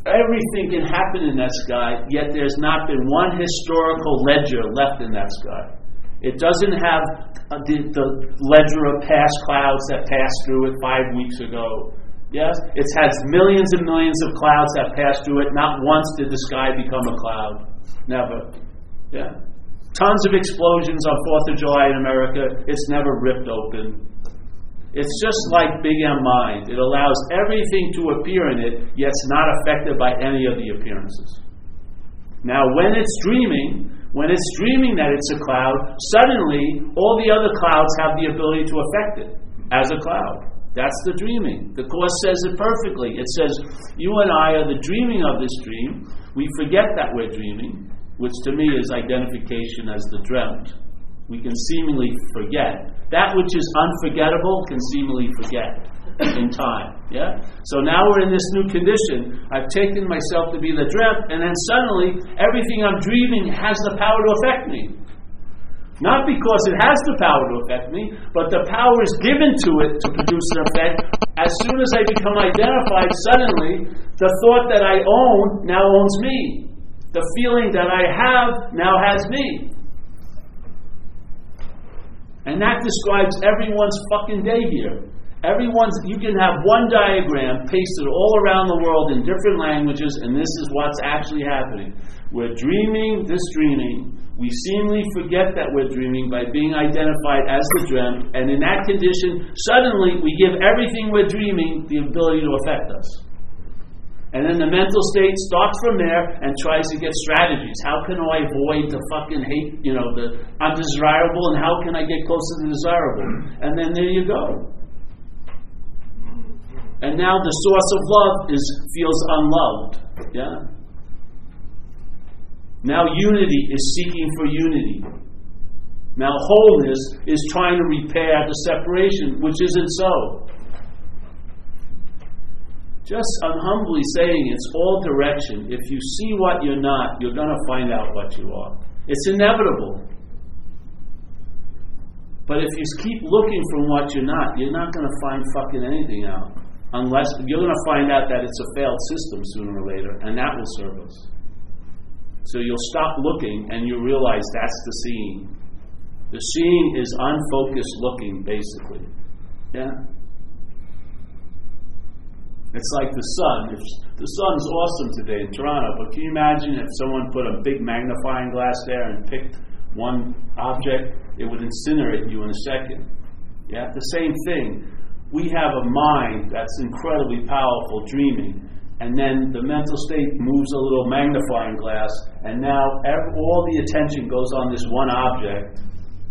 [SPEAKER 1] Everything can happen in that sky, yet there's not been one historical ledger left in that sky. It doesn't have the, the ledger of past clouds that passed through it five weeks ago. Yes? It has millions and millions of clouds that passed through it. Not once did the sky become a cloud. Never. Yeah? Tons of explosions on 4th of July in America. It's never ripped open. It's just like Big M Mind. It allows everything to appear in it, yet it's not affected by any of the appearances. Now, when it's dreaming, when it's dreaming that it's a cloud, suddenly all the other clouds have the ability to affect it as a cloud. That's the dreaming. The Course says it perfectly. It says, You and I are the dreaming of this dream. We forget that we're dreaming, which to me is identification as the dreamt. We can seemingly forget. That which is unforgettable can seemingly forget in time. Yeah? So now we're in this new condition. I've taken myself to be the dreamt, and then suddenly everything I'm dreaming has the power to affect me. Not because it has the power to affect me, but the power is given to it to produce an effect. As soon as I become identified, suddenly the thought that I own now owns me. The feeling that I have now has me. And that describes everyone's fucking day here. Everyone's, you can have one diagram pasted all around the world in different languages, and this is what's actually happening. We're dreaming this dreaming, we seemingly forget that we're dreaming by being identified as the dream, and in that condition, suddenly we give everything we're dreaming the ability to affect us. And then the mental state starts from there and tries to get strategies. How can I avoid the fucking hate, you know, the undesirable, and how can I get closer to the desirable? And then there you go. And now the source of love is feels unloved. Yeah? Now unity is seeking for unity. Now wholeness is trying to repair the separation, which isn't so. Just I'm humbly saying it's all direction. If you see what you're not, you're going to find out what you are. It's inevitable. But if you keep looking for what you're not, you're not going to find fucking anything out. Unless you're going to find out that it's a failed system sooner or later, and that will serve us. So you'll stop looking and you realize that's the seeing. The seeing is unfocused looking, basically. Yeah? It's like the sun. The sun's awesome today in Toronto, but can you imagine if someone put a big magnifying glass there and picked one object, it would incinerate you in a second. Yeah, the same thing. We have a mind that's incredibly powerful, dreaming, and then the mental state moves a little magnifying glass, and now all the attention goes on this one object,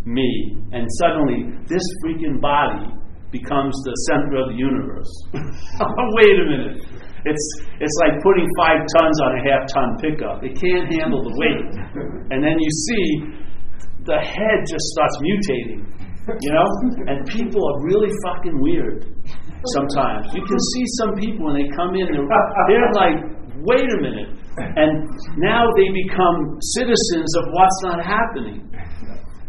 [SPEAKER 1] me, and suddenly this freaking body becomes the center of the universe. Wait a minute. It's, it's like putting five tons on a half ton pickup. It can't handle the weight. And then you see the head just starts mutating, you know? And people are really fucking weird sometimes. You can see some people when they come in, they're, they're like, wait a minute. And now they become citizens of what's not happening.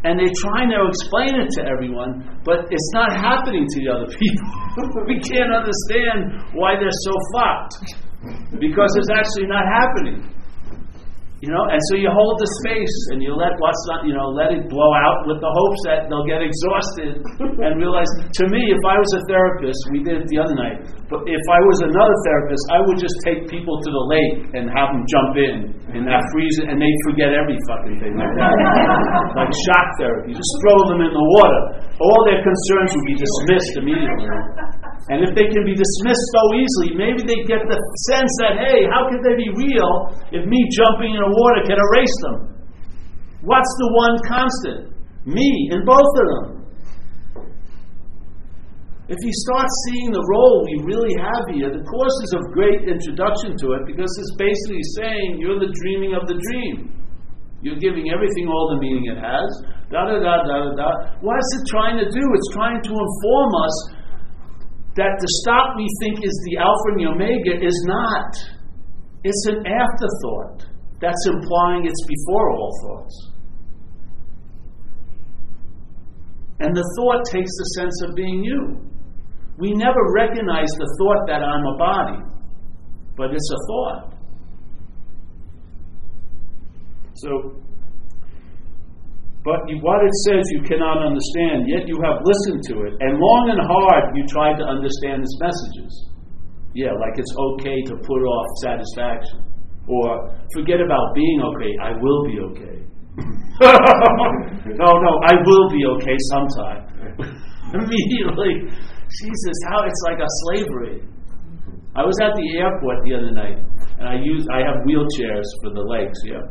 [SPEAKER 1] And they're trying to explain it to everyone, but it's not happening to the other people. we can't understand why they're so fucked. Because it's actually not happening. You know, and so you hold the space and you let what's not, you know, let it blow out with the hopes that they'll get exhausted and realize. To me, if I was a therapist, we did it the other night. But if I was another therapist, I would just take people to the lake and have them jump in in that freezer, and they'd forget every fucking thing like that, like shock therapy. Just throw them in the water. All their concerns would be dismissed immediately. And if they can be dismissed so easily, maybe they get the sense that, hey, how could they be real if me jumping in the water can erase them? What's the one constant? Me in both of them. If you start seeing the role we really have here, the Course is of great introduction to it because it's basically saying you're the dreaming of the dream. You're giving everything all the meaning it has. Da da da da da. What is it trying to do? It's trying to inform us that the stop we think is the Alpha and the Omega is not. It's an afterthought. That's implying it's before all thoughts. And the thought takes the sense of being you. We never recognize the thought that I'm a body, but it's a thought. So, but what it says you cannot understand, yet you have listened to it, and long and hard you tried to understand its messages. Yeah, like it's okay to put off satisfaction. Or forget about being okay, I will be okay. no, no, I will be okay sometime. Immediately, Jesus, how it's like a slavery. I was at the airport the other night, and I use I have wheelchairs for the legs. Yeah,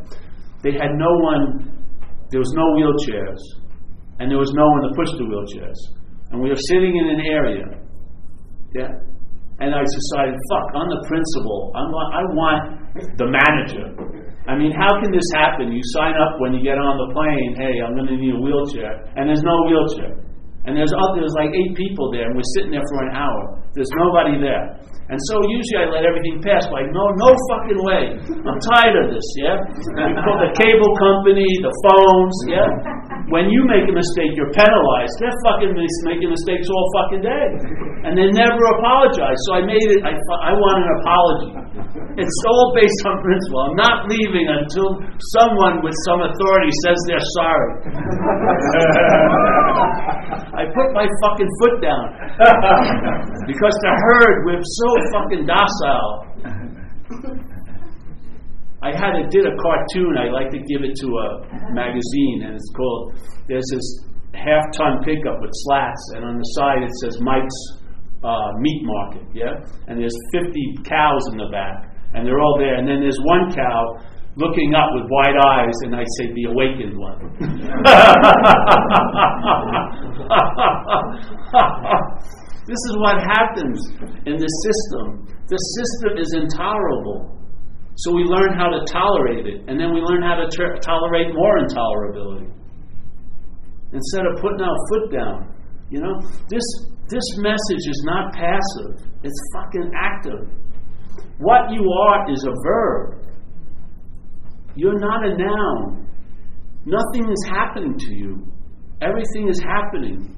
[SPEAKER 1] they had no one. There was no wheelchairs, and there was no one to push the wheelchairs. And we were sitting in an area. Yeah, and I decided, fuck, on the principle, I'm, I want the manager. I mean, how can this happen? You sign up when you get on the plane, hey, I'm going to need a wheelchair, and there's no wheelchair. And there's, there's like eight people there, and we're sitting there for an hour. There's nobody there. And so usually I let everything pass. Like, no, no fucking way. I'm tired of this, yeah? Call the cable company, the phones, yeah? When you make a mistake, you're penalized. They're fucking making mistakes all fucking day. And they never apologize. So I made it, I, I want an apology. It's all based on principle. I'm not leaving until someone with some authority says they're sorry. I put my fucking foot down. because the herd, we're so fucking docile. I had a, did a cartoon. I like to give it to a magazine, and it's called. There's this half ton pickup with slats, and on the side it says Mike's uh, Meat Market. Yeah, and there's 50 cows in the back, and they're all there. And then there's one cow looking up with wide eyes, and I say, the awakened one. this is what happens in the system. The system is intolerable. So we learn how to tolerate it, and then we learn how to ter- tolerate more intolerability. Instead of putting our foot down. You know, this, this message is not passive, it's fucking active. What you are is a verb. You're not a noun. Nothing is happening to you. Everything is happening.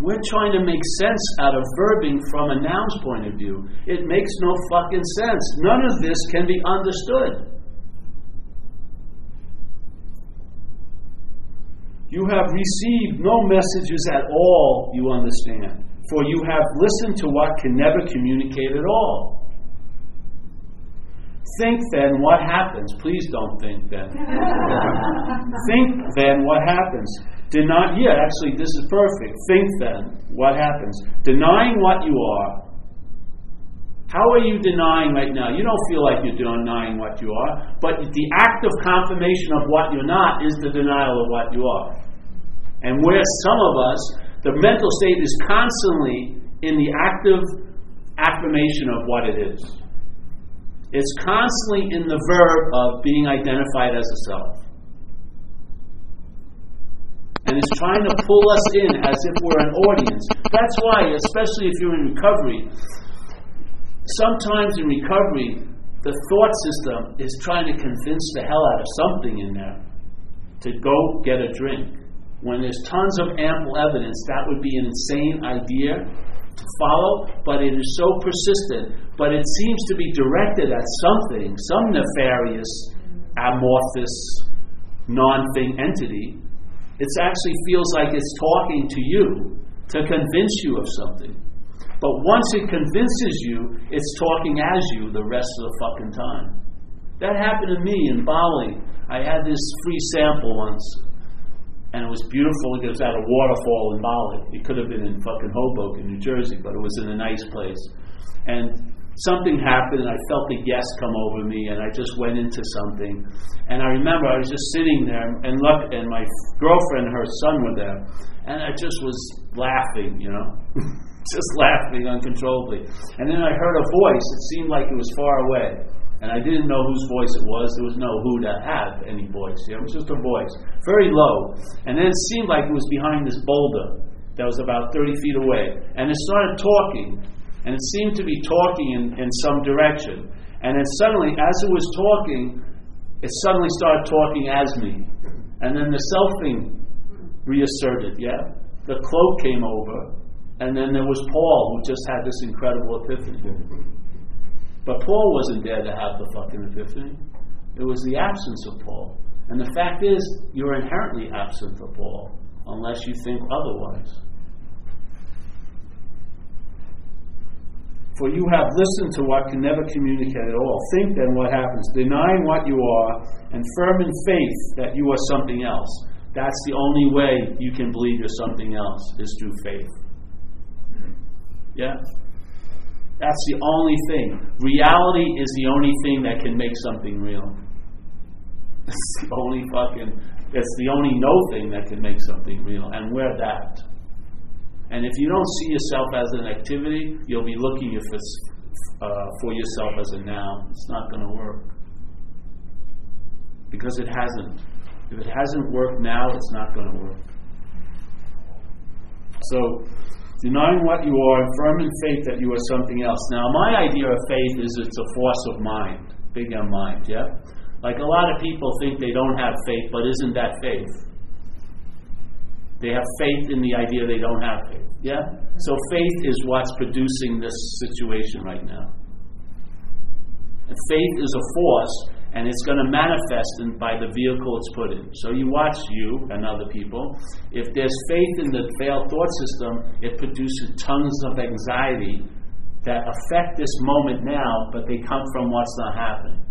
[SPEAKER 1] We're trying to make sense out of verbing from a noun's point of view. It makes no fucking sense. None of this can be understood. You have received no messages at all, you understand, for you have listened to what can never communicate at all. Think then what happens. Please don't think then. think then what happens. Deny, yeah, actually, this is perfect. Think then what happens. Denying what you are. How are you denying right now? You don't feel like you're denying what you are, but the act of confirmation of what you're not is the denial of what you are. And where some of us, the mental state is constantly in the active affirmation of what it is. It's constantly in the verb of being identified as a self. And it's trying to pull us in as if we're an audience. That's why, especially if you're in recovery, sometimes in recovery, the thought system is trying to convince the hell out of something in there to go get a drink. When there's tons of ample evidence, that would be an insane idea follow, but it is so persistent. But it seems to be directed at something, some nefarious, amorphous, non thing entity. It actually feels like it's talking to you to convince you of something. But once it convinces you, it's talking as you the rest of the fucking time. That happened to me in Bali. I had this free sample once and it was beautiful. It was at a waterfall in Bali. It could have been in fucking Hoboken, New Jersey, but it was in a nice place. And something happened, and I felt the yes come over me, and I just went into something. And I remember I was just sitting there, and look, and my girlfriend and her son were there, and I just was laughing, you know, just laughing uncontrollably. And then I heard a voice. It seemed like it was far away and I didn't know whose voice it was. There was no who to have any voice. It was just a voice, very low. And then it seemed like it was behind this boulder that was about 30 feet away. And it started talking, and it seemed to be talking in, in some direction. And then suddenly, as it was talking, it suddenly started talking as me. And then the selfing reasserted, yeah? The cloak came over, and then there was Paul, who just had this incredible epiphany. But Paul wasn't there to have the fucking epiphany. It was the absence of Paul. And the fact is, you're inherently absent of Paul, unless you think otherwise. For you have listened to what can never communicate at all. Think then what happens. Denying what you are and firm in faith that you are something else. That's the only way you can believe you're something else, is through faith. Yeah? That's the only thing. Reality is the only thing that can make something real. It's the only fucking, it's the only no thing that can make something real. And we're that. And if you don't see yourself as an activity, you'll be looking for, uh, for yourself as a noun. It's not going to work. Because it hasn't. If it hasn't worked now, it's not going to work. So, denying what you are firm in faith that you are something else. Now, my idea of faith is it's a force of mind, big on mind, yeah? Like a lot of people think they don't have faith, but isn't that faith? They have faith in the idea they don't have faith. Yeah? So faith is what's producing this situation right now. And faith is a force, and it's going to manifest in, by the vehicle it's put in. So you watch you and other people. If there's faith in the failed thought system, it produces tons of anxiety that affect this moment now, but they come from what's not happening.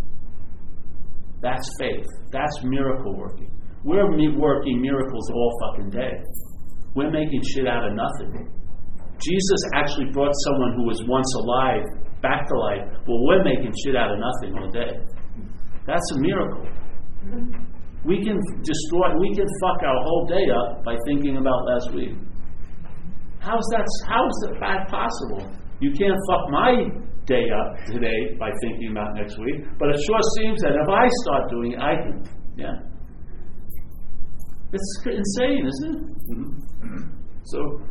[SPEAKER 1] That's faith. That's miracle working. We're working miracles all fucking day. We're making shit out of nothing. Jesus actually brought someone who was once alive back to life. Well, we're making shit out of nothing all day. That's a miracle. We can destroy, we can fuck our whole day up by thinking about last week. How's that, how's that possible? You can't fuck my day up today by thinking about next week, but it sure seems that if I start doing it, I can. Yeah. It's insane, isn't it? Mm-hmm. So,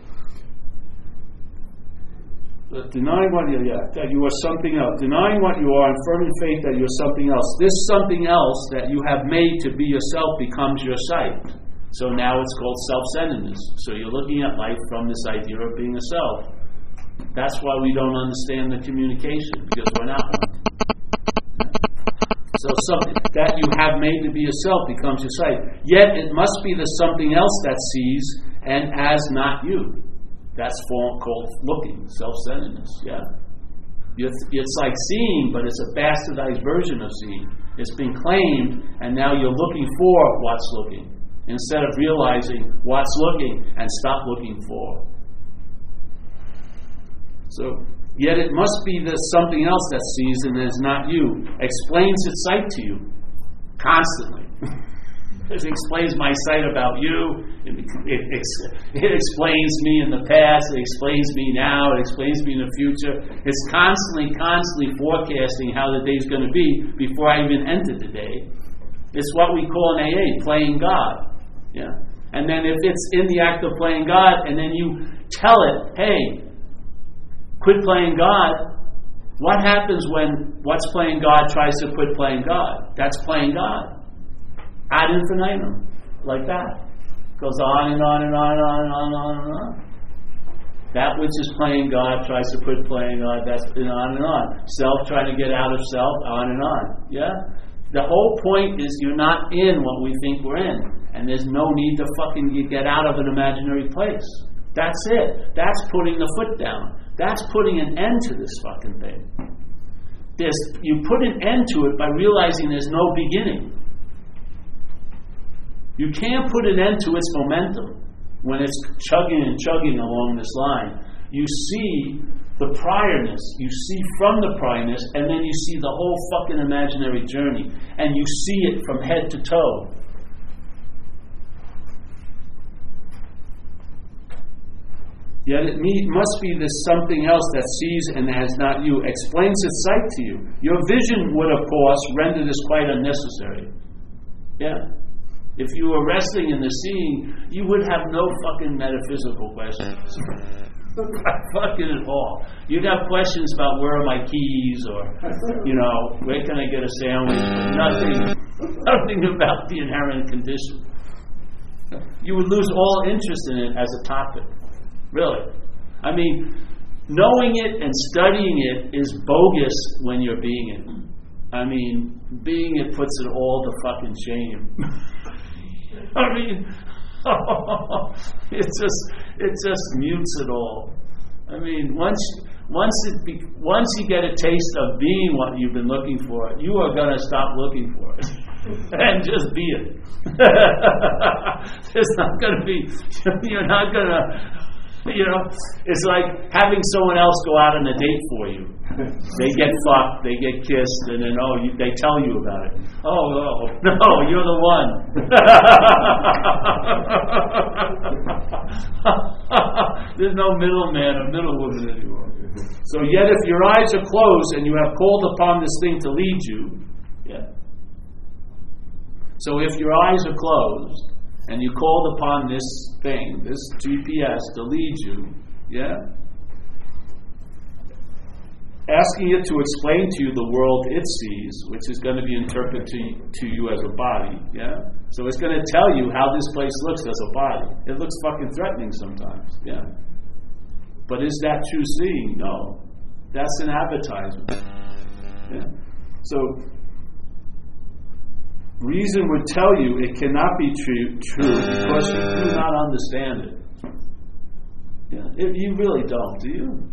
[SPEAKER 1] denying what you yeah, that you are something else, denying what you are, and firm in faith that you're something else. This something else that you have made to be yourself becomes your sight. So now it's called self-centeredness. So you're looking at life from this idea of being a self. That's why we don't understand the communication because we're not so something that you have made to be yourself becomes your sight. Yet it must be the something else that sees and as not you. That's form called looking, self-centeredness. Yeah, it's like seeing, but it's a bastardized version of seeing. It's been claimed, and now you're looking for what's looking instead of realizing what's looking and stop looking for. So Yet it must be the something else that sees and is not you. Explains its sight to you constantly. it explains my sight about you. It, it, it, explains me in the past. It explains me now. It explains me in the future. It's constantly, constantly forecasting how the day's going to be before I even enter the day. It's what we call an AA, playing God. Yeah. And then if it's in the act of playing God, and then you tell it, hey, quit playing God. What happens when what's playing God tries to quit playing God? That's playing God. Ad infinitum. Like that. Goes on and on and on and on and on and on and on. That which is playing God tries to quit playing God. That's on and on. Self trying to get out of self, on and on. Yeah? The whole point is you're not in what we think we're in. And there's no need to fucking get out of an imaginary place. That's it. That's putting the foot down. That's putting an end to this fucking thing. There's, you put an end to it by realizing there's no beginning. You can't put an end to its momentum when it's chugging and chugging along this line. You see the priorness, you see from the priorness, and then you see the whole fucking imaginary journey, and you see it from head to toe. Yet it must be this something else that sees and has not you, explains its sight to you. Your vision would, of course, render this quite unnecessary. Yeah? If you were resting in the seeing, you would have no fucking metaphysical questions. fucking at all. You'd have questions about where are my keys or, you know, where can I get a sandwich? Nothing, nothing about the inherent condition. You would lose all interest in it as a topic. Really. I mean, knowing it and studying it is bogus when you're being it. I mean, being it puts it all to fucking shame. I mean, it just it just mutes it all. I mean, once once it be, once you get a taste of being what you've been looking for, you are going to stop looking for it and just be it. There's not going to be. You're not going to. You know, it's like having someone else go out on a date for you. They get fucked, they get kissed, and then oh, you, they tell you about it. Oh, oh no, you're the one. There's no middleman or middlewoman anymore. So yet, if your eyes are closed and you have called upon this thing to lead you, yeah. So if your eyes are closed and you called upon this thing, this GPS to lead you, yeah, asking it to explain to you the world it sees, which is going to be interpreted to, to you as a body, yeah. So it's going to tell you how this place looks as a body. It looks fucking threatening sometimes, yeah. But is that true seeing? No. That's an advertisement. Yeah. So, reason would tell you it cannot be true, true because you do not understand it. Yeah. If you really don't, do you?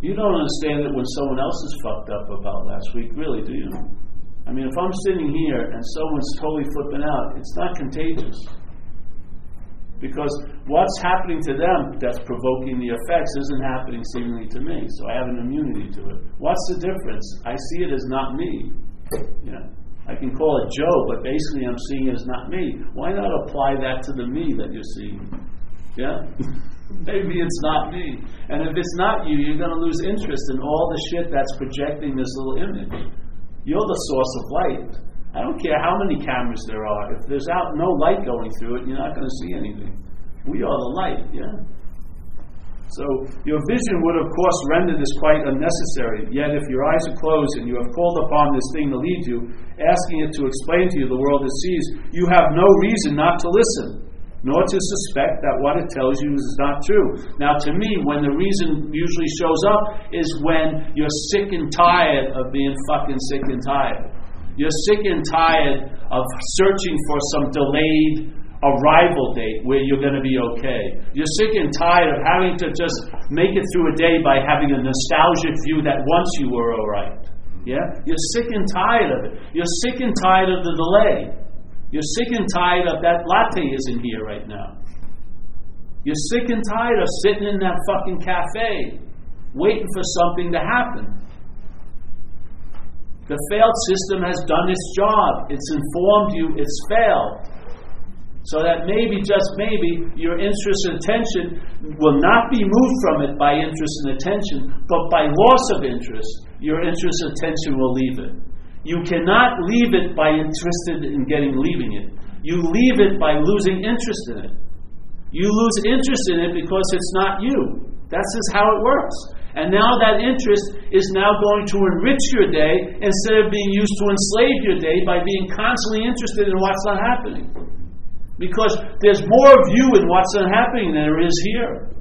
[SPEAKER 1] You don't understand it when someone else is fucked up about last week, really, do you? I mean, if I'm sitting here and someone's totally flipping out, it's not contagious. Because what's happening to them that's provoking the effects isn't happening seemingly to me. So I have an immunity to it. What's the difference? I see it as not me. Yeah. I can call it Joe, but basically I'm seeing it as not me. Why not apply that to the me that you're seeing? Yeah? Maybe it's not me. And if it's not you, you're going to lose interest in all the shit that's projecting this little image. You're the source of light. I don't care how many cameras there are. If there's out no light going through it, you're not going to see anything. We are the light, yeah. So your vision would, of course, render this quite unnecessary. Yet, if your eyes are closed and you have called upon this thing to lead you, asking it to explain to you the world it sees, you have no reason not to listen, nor to suspect that what it tells you is not true. Now, to me, when the reason usually shows up is when you're sick and tired of being fucking sick and tired. You're sick and tired of searching for some delayed arrival date where you're going to be okay. You're sick and tired of having to just make it through a day by having a nostalgic view that once you were all right. Yeah? You're sick and tired of it. You're sick and tired of the delay. You're sick and tired of that latte isn't here right now. You're sick and tired of sitting in that fucking cafe waiting for something to happen. The failed system has done its job. It's informed you it's failed. So that maybe, just maybe, your interest and attention will not be moved from it by interest and attention, but by loss of interest, your interest and attention will leave it. You cannot leave it by interested in getting leaving it. You leave it by losing interest in it. You lose interest in it because it's not you. That's just how it works. And now that interest is now going to enrich your day instead of being used to enslave your day by being constantly interested in what's not happening. Because there's more of you in what's happening than there is here.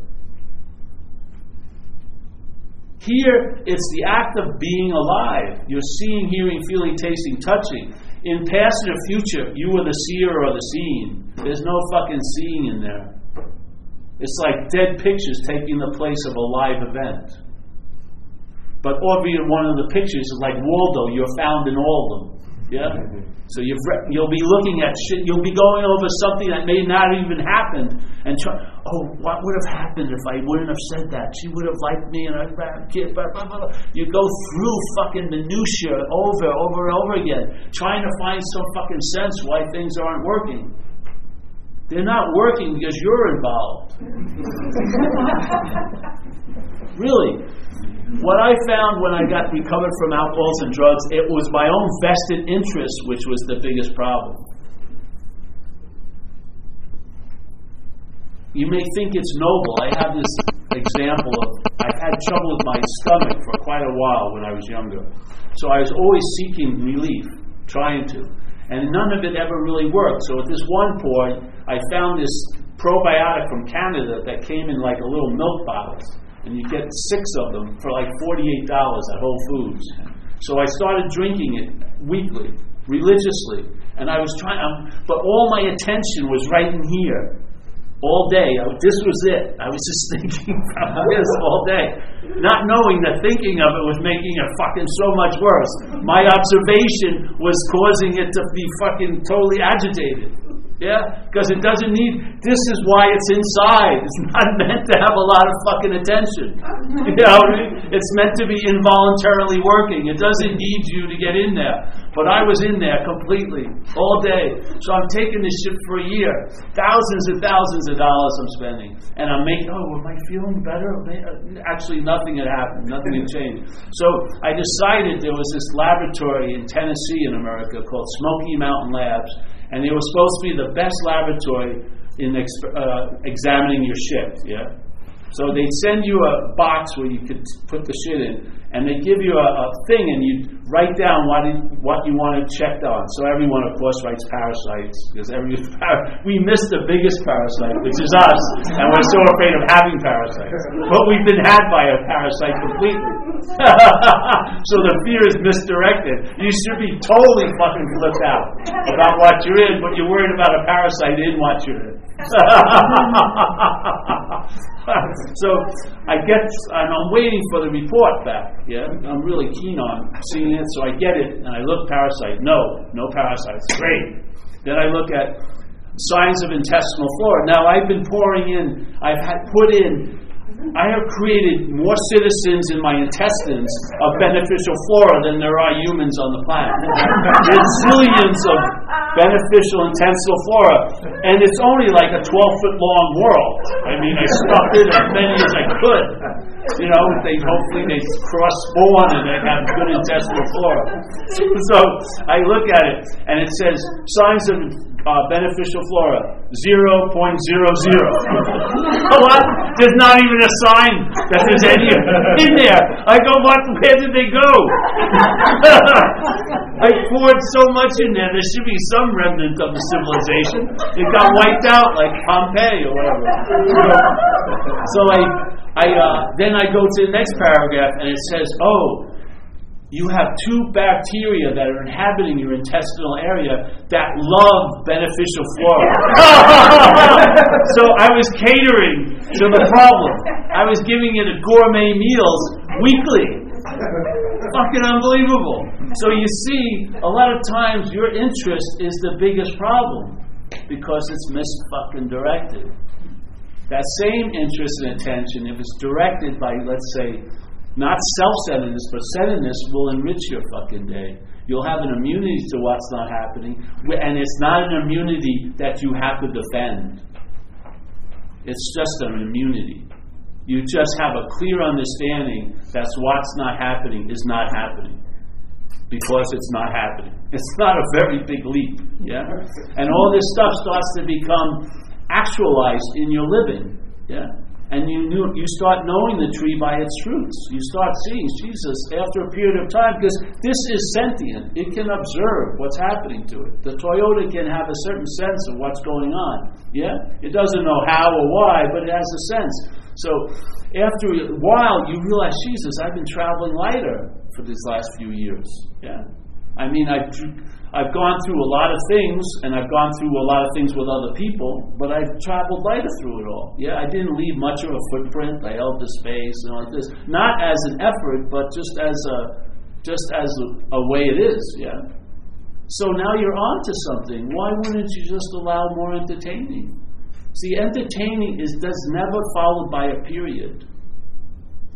[SPEAKER 1] Here, it's the act of being alive. You're seeing, hearing, feeling, tasting, touching. In past or future, you are the seer or the seen. There's no fucking seeing in there. It's like dead pictures taking the place of a live event. But albeit one of the pictures is like Waldo, you're found in all of them. Yeah? So you will be looking at shit, you'll be going over something that may not even happen and try, oh, what would have happened if I wouldn't have said that? She would have liked me and I kid, blah, blah, blah. You go through fucking minutia over, over and over again, trying to find some fucking sense why things aren't working. They're not working because you're involved. really. What I found when I got recovered from alcohols and drugs, it was my own vested interest which was the biggest problem. You may think it's noble. I have this example of I've had trouble with my stomach for quite a while when I was younger. So I was always seeking relief, trying to. And none of it ever really worked. So at this one point, I found this probiotic from Canada that came in like a little milk bottles, and you get six of them for like forty-eight dollars at Whole Foods. So I started drinking it weekly, religiously, and I was trying, um, but all my attention was right in here. all day. I, this was it. I was just thinking about this all day, not knowing that thinking of it was making it fucking so much worse. My observation was causing it to be fucking totally agitated. Yeah? Because it doesn't need, this is why it's inside. It's not meant to have a lot of fucking attention. You know what I mean? It's meant to be involuntarily working. It doesn't need you to get in there. But I was in there completely, all day. So I'm taking this shit for a year. Thousands and thousands of dollars I'm spending. And I'm making, oh, am I feeling better? Actually, nothing had happened. Nothing had changed. So I decided there was this laboratory in Tennessee in America called Smoky Mountain Labs and it was supposed to be the best laboratory in exp- uh, examining your ship. Yeah. So they'd send you a box where you could put the shit in, and they give you a, a thing, and you write down what it, what you want to check on. So everyone, of course, writes parasites because every we miss the biggest parasite, which is us, and we're so afraid of having parasites. But we've been had by a parasite completely. so the fear is misdirected. You should be totally fucking flipped out about what you're in, but you're worried about a parasite in what you're in. so I get, and I'm waiting for the report back. Yeah, I'm really keen on seeing it, so I get it, and I look parasite. No, no parasites. Great. Then I look at signs of intestinal flora. Now I've been pouring in. I've had put in I have created more citizens in my intestines of beneficial flora than there are humans on the planet. There's zillions of beneficial intestinal flora, and it's only like a 12 foot long world. I mean, I stuffed in as many as I could. You know, they hopefully they cross spawn and they have good intestinal flora. So I look at it, and it says signs of uh, beneficial flora 0.00. what? There's not even a sign that there's any in there. I go, what? Where did they go? I poured so much in there. There should be some remnant of the civilization. It got wiped out like Pompeii or whatever. So I, I uh, then I go to the next paragraph and it says, oh you have two bacteria that are inhabiting your intestinal area that love beneficial flora. so I was catering to the problem. I was giving it a gourmet meals weekly. Fucking unbelievable. So you see, a lot of times your interest is the biggest problem because it's misfucking directed. That same interest and attention, if it's directed by, let's say, not self centeredness, but centeredness will enrich your fucking day. You'll have an immunity to what's not happening, and it's not an immunity that you have to defend. It's just an immunity. You just have a clear understanding that what's not happening is not happening because it's not happening. It's not a very big leap, yeah? And all this stuff starts to become actualized in your living, yeah? And you knew, you start knowing the tree by its fruits. You start seeing Jesus after a period of time because this is sentient. It can observe what's happening to it. The Toyota can have a certain sense of what's going on. Yeah, it doesn't know how or why, but it has a sense. So after a while, you realize, Jesus, I've been traveling lighter for these last few years. Yeah, I mean, I've I've gone through a lot of things, and I've gone through a lot of things with other people, but I've traveled lighter through it all. Yeah, I didn't leave much of a footprint. I held the space and like this, not as an effort, but just as a just as a, a way it is. Yeah. So now you're on to something. Why wouldn't you just allow more entertaining? See, entertaining is does never followed by a period.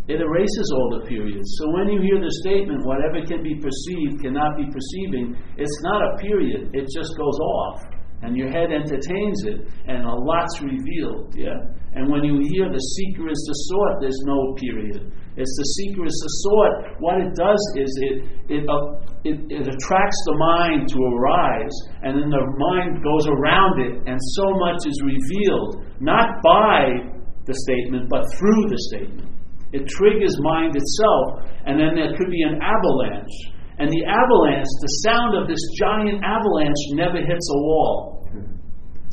[SPEAKER 1] It erases all the periods. So when you hear the statement, whatever can be perceived cannot be perceiving, it's not a period, it just goes off. And your head entertains it, and a lot's revealed, yeah? And when you hear the seeker is the sought, there's no period. It's the seeker is the sought. What it does is it, it, uh, it, it attracts the mind to arise, and then the mind goes around it, and so much is revealed, not by the statement, but through the statement. It triggers mind itself, and then there could be an avalanche. And the avalanche, the sound of this giant avalanche never hits a wall.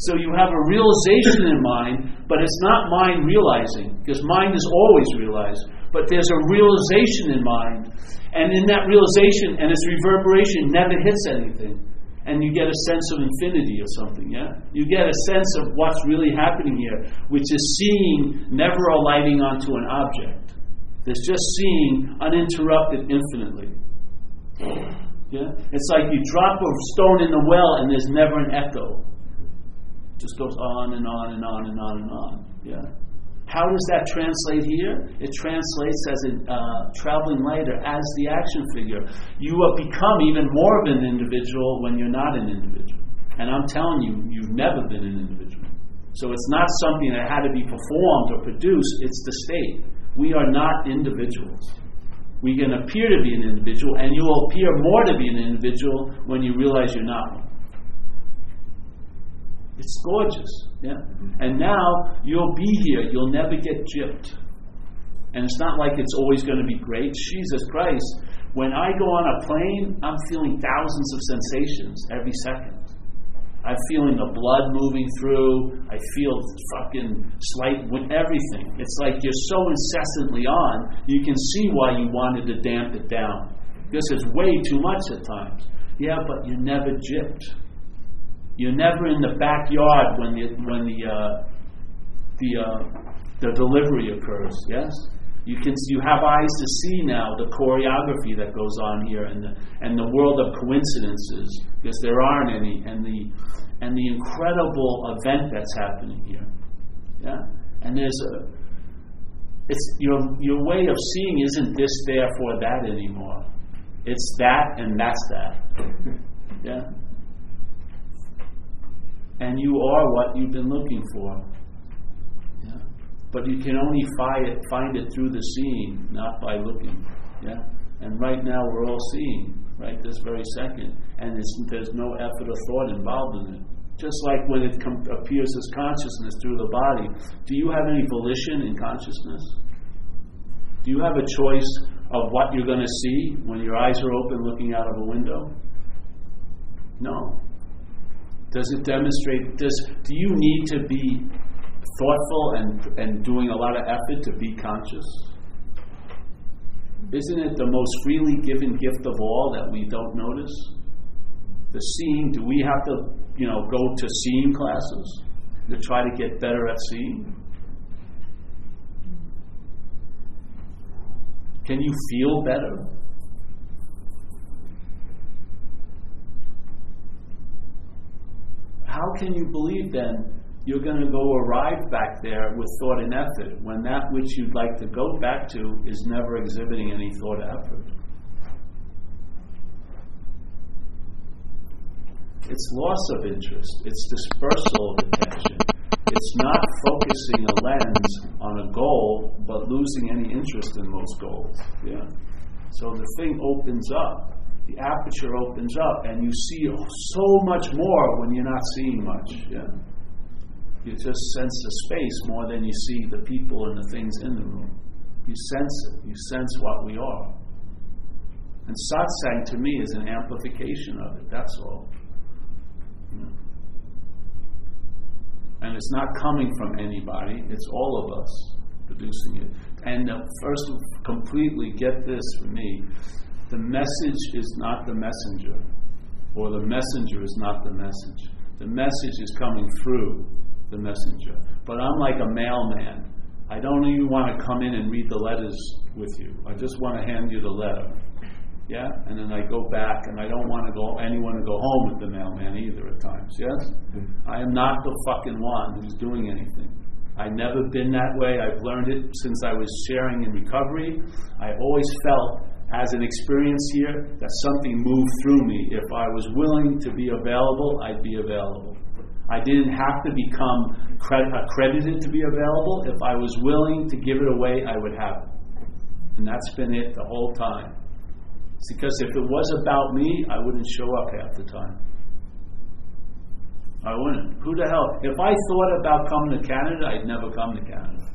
[SPEAKER 1] So you have a realization in mind, but it's not mind realizing, because mind is always realized. But there's a realization in mind, and in that realization and its reverberation never hits anything. And you get a sense of infinity or something, yeah? You get a sense of what's really happening here, which is seeing never alighting onto an object. There's just seeing uninterrupted infinitely. Yeah? It's like you drop a stone in the well and there's never an echo. It just goes on and on and on and on and on. Yeah? How does that translate here? It translates as a uh, traveling lighter, as the action figure. You will become even more of an individual when you're not an individual. And I'm telling you, you've never been an individual. So it's not something that had to be performed or produced, it's the state. We are not individuals. We can appear to be an individual, and you will appear more to be an individual when you realize you're not one. It's gorgeous, yeah. And now you'll be here. You'll never get gypped. And it's not like it's always going to be great. Jesus Christ, when I go on a plane, I'm feeling thousands of sensations every second. I'm feeling the blood moving through. I feel fucking slight with everything. It's like you're so incessantly on, you can see why you wanted to damp it down. This is way too much at times. Yeah, but you're never gypped. You're never in the backyard when the when the uh, the uh, the delivery occurs. Yes, you can you have eyes to see now the choreography that goes on here and the and the world of coincidences because there aren't any and the and the incredible event that's happening here. Yeah, and there's a it's your your way of seeing isn't this therefore that anymore. It's that and that's that. Yeah. And you are what you've been looking for. But you can only find it, find it through the seeing, not by looking. Yeah? And right now we're all seeing, right, this very second. And there's no effort or thought involved in it. Just like when it com- appears as consciousness through the body. Do you have any volition in consciousness? Do you have a choice of what you're going to see when your eyes are open looking out of a window? No. Does it demonstrate this? Do you need to be thoughtful and, and doing a lot of effort to be conscious? Isn't it the most freely given gift of all that we don't notice? The seeing, do we have to, you know, go to seeing classes to try to get better at seeing? Can you feel better? How can you believe then you're going to go arrive back there with thought and effort when that which you'd like to go back to is never exhibiting any thought or effort. It's loss of interest, it's dispersal of attention. It's not focusing a lens on a goal, but losing any interest in those goals. Yeah. So the thing opens up, the aperture opens up, and you see so much more when you're not seeing much. Yeah. You just sense the space more than you see the people and the things in the room. You sense it. You sense what we are. And satsang to me is an amplification of it. That's all. And it's not coming from anybody, it's all of us producing it. And uh, first, completely get this for me the message is not the messenger, or the messenger is not the message. The message is coming through the messenger. But I'm like a mailman. I don't even want to come in and read the letters with you. I just want to hand you the letter. Yeah? And then I go back and I don't want to go anyone to go home with the mailman either at times. Yes? I am not the fucking one who's doing anything. I've never been that way. I've learned it since I was sharing in recovery. I always felt as an experience here that something moved through me. If I was willing to be available, I'd be available. I didn't have to become accredited to be available. If I was willing to give it away, I would have it. And that's been it the whole time. It's because if it was about me, I wouldn't show up half the time. I wouldn't. Who the hell? If I thought about coming to Canada, I'd never come to Canada.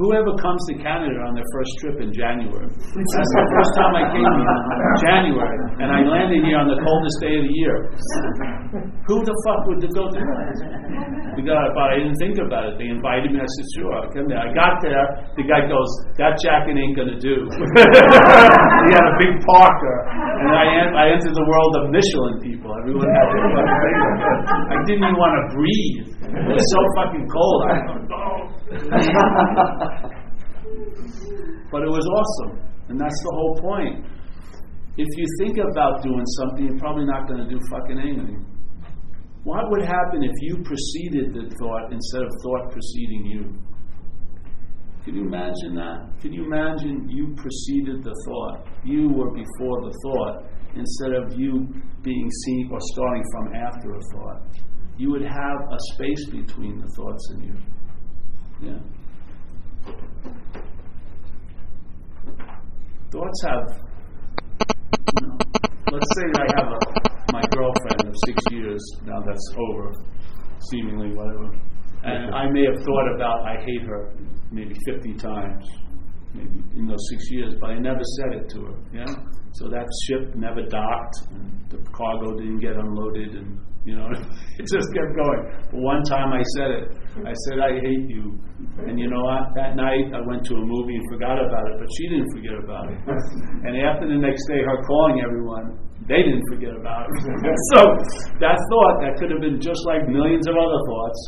[SPEAKER 1] Whoever comes to Canada on their first trip in January. That's the first time I came here, January, and I landed here on the coldest day of the year. Who the fuck would go to that? But I didn't think about it. They invited me. I said, sure, I'll come there. I got there. The guy goes, that jacket ain't gonna do. he had a big parker. and I, I entered the world of Michelin people. Everyone had their fucking. I didn't even want to breathe. It was so fucking cold. I oh, but it was awesome, and that's the whole point. If you think about doing something, you're probably not going to do fucking anything. What would happen if you preceded the thought instead of thought preceding you? Can you imagine that? Can you imagine you preceded the thought? You were before the thought instead of you being seen or starting from after a thought. You would have a space between the thoughts and you. Yeah. Thoughts have, you know, let's say I have a, my girlfriend of six years, now that's over, seemingly, whatever. And I may have thought about I hate her maybe 50 times, maybe in those six years, but I never said it to her. Yeah. So that ship never docked, and the cargo didn't get unloaded, and you know, it just kept going. But one time I said it. I said I hate you, and you know what? That night I went to a movie and forgot about it, but she didn't forget about it. And after the next day, her calling everyone, they didn't forget about it. so that thought that could have been just like millions of other thoughts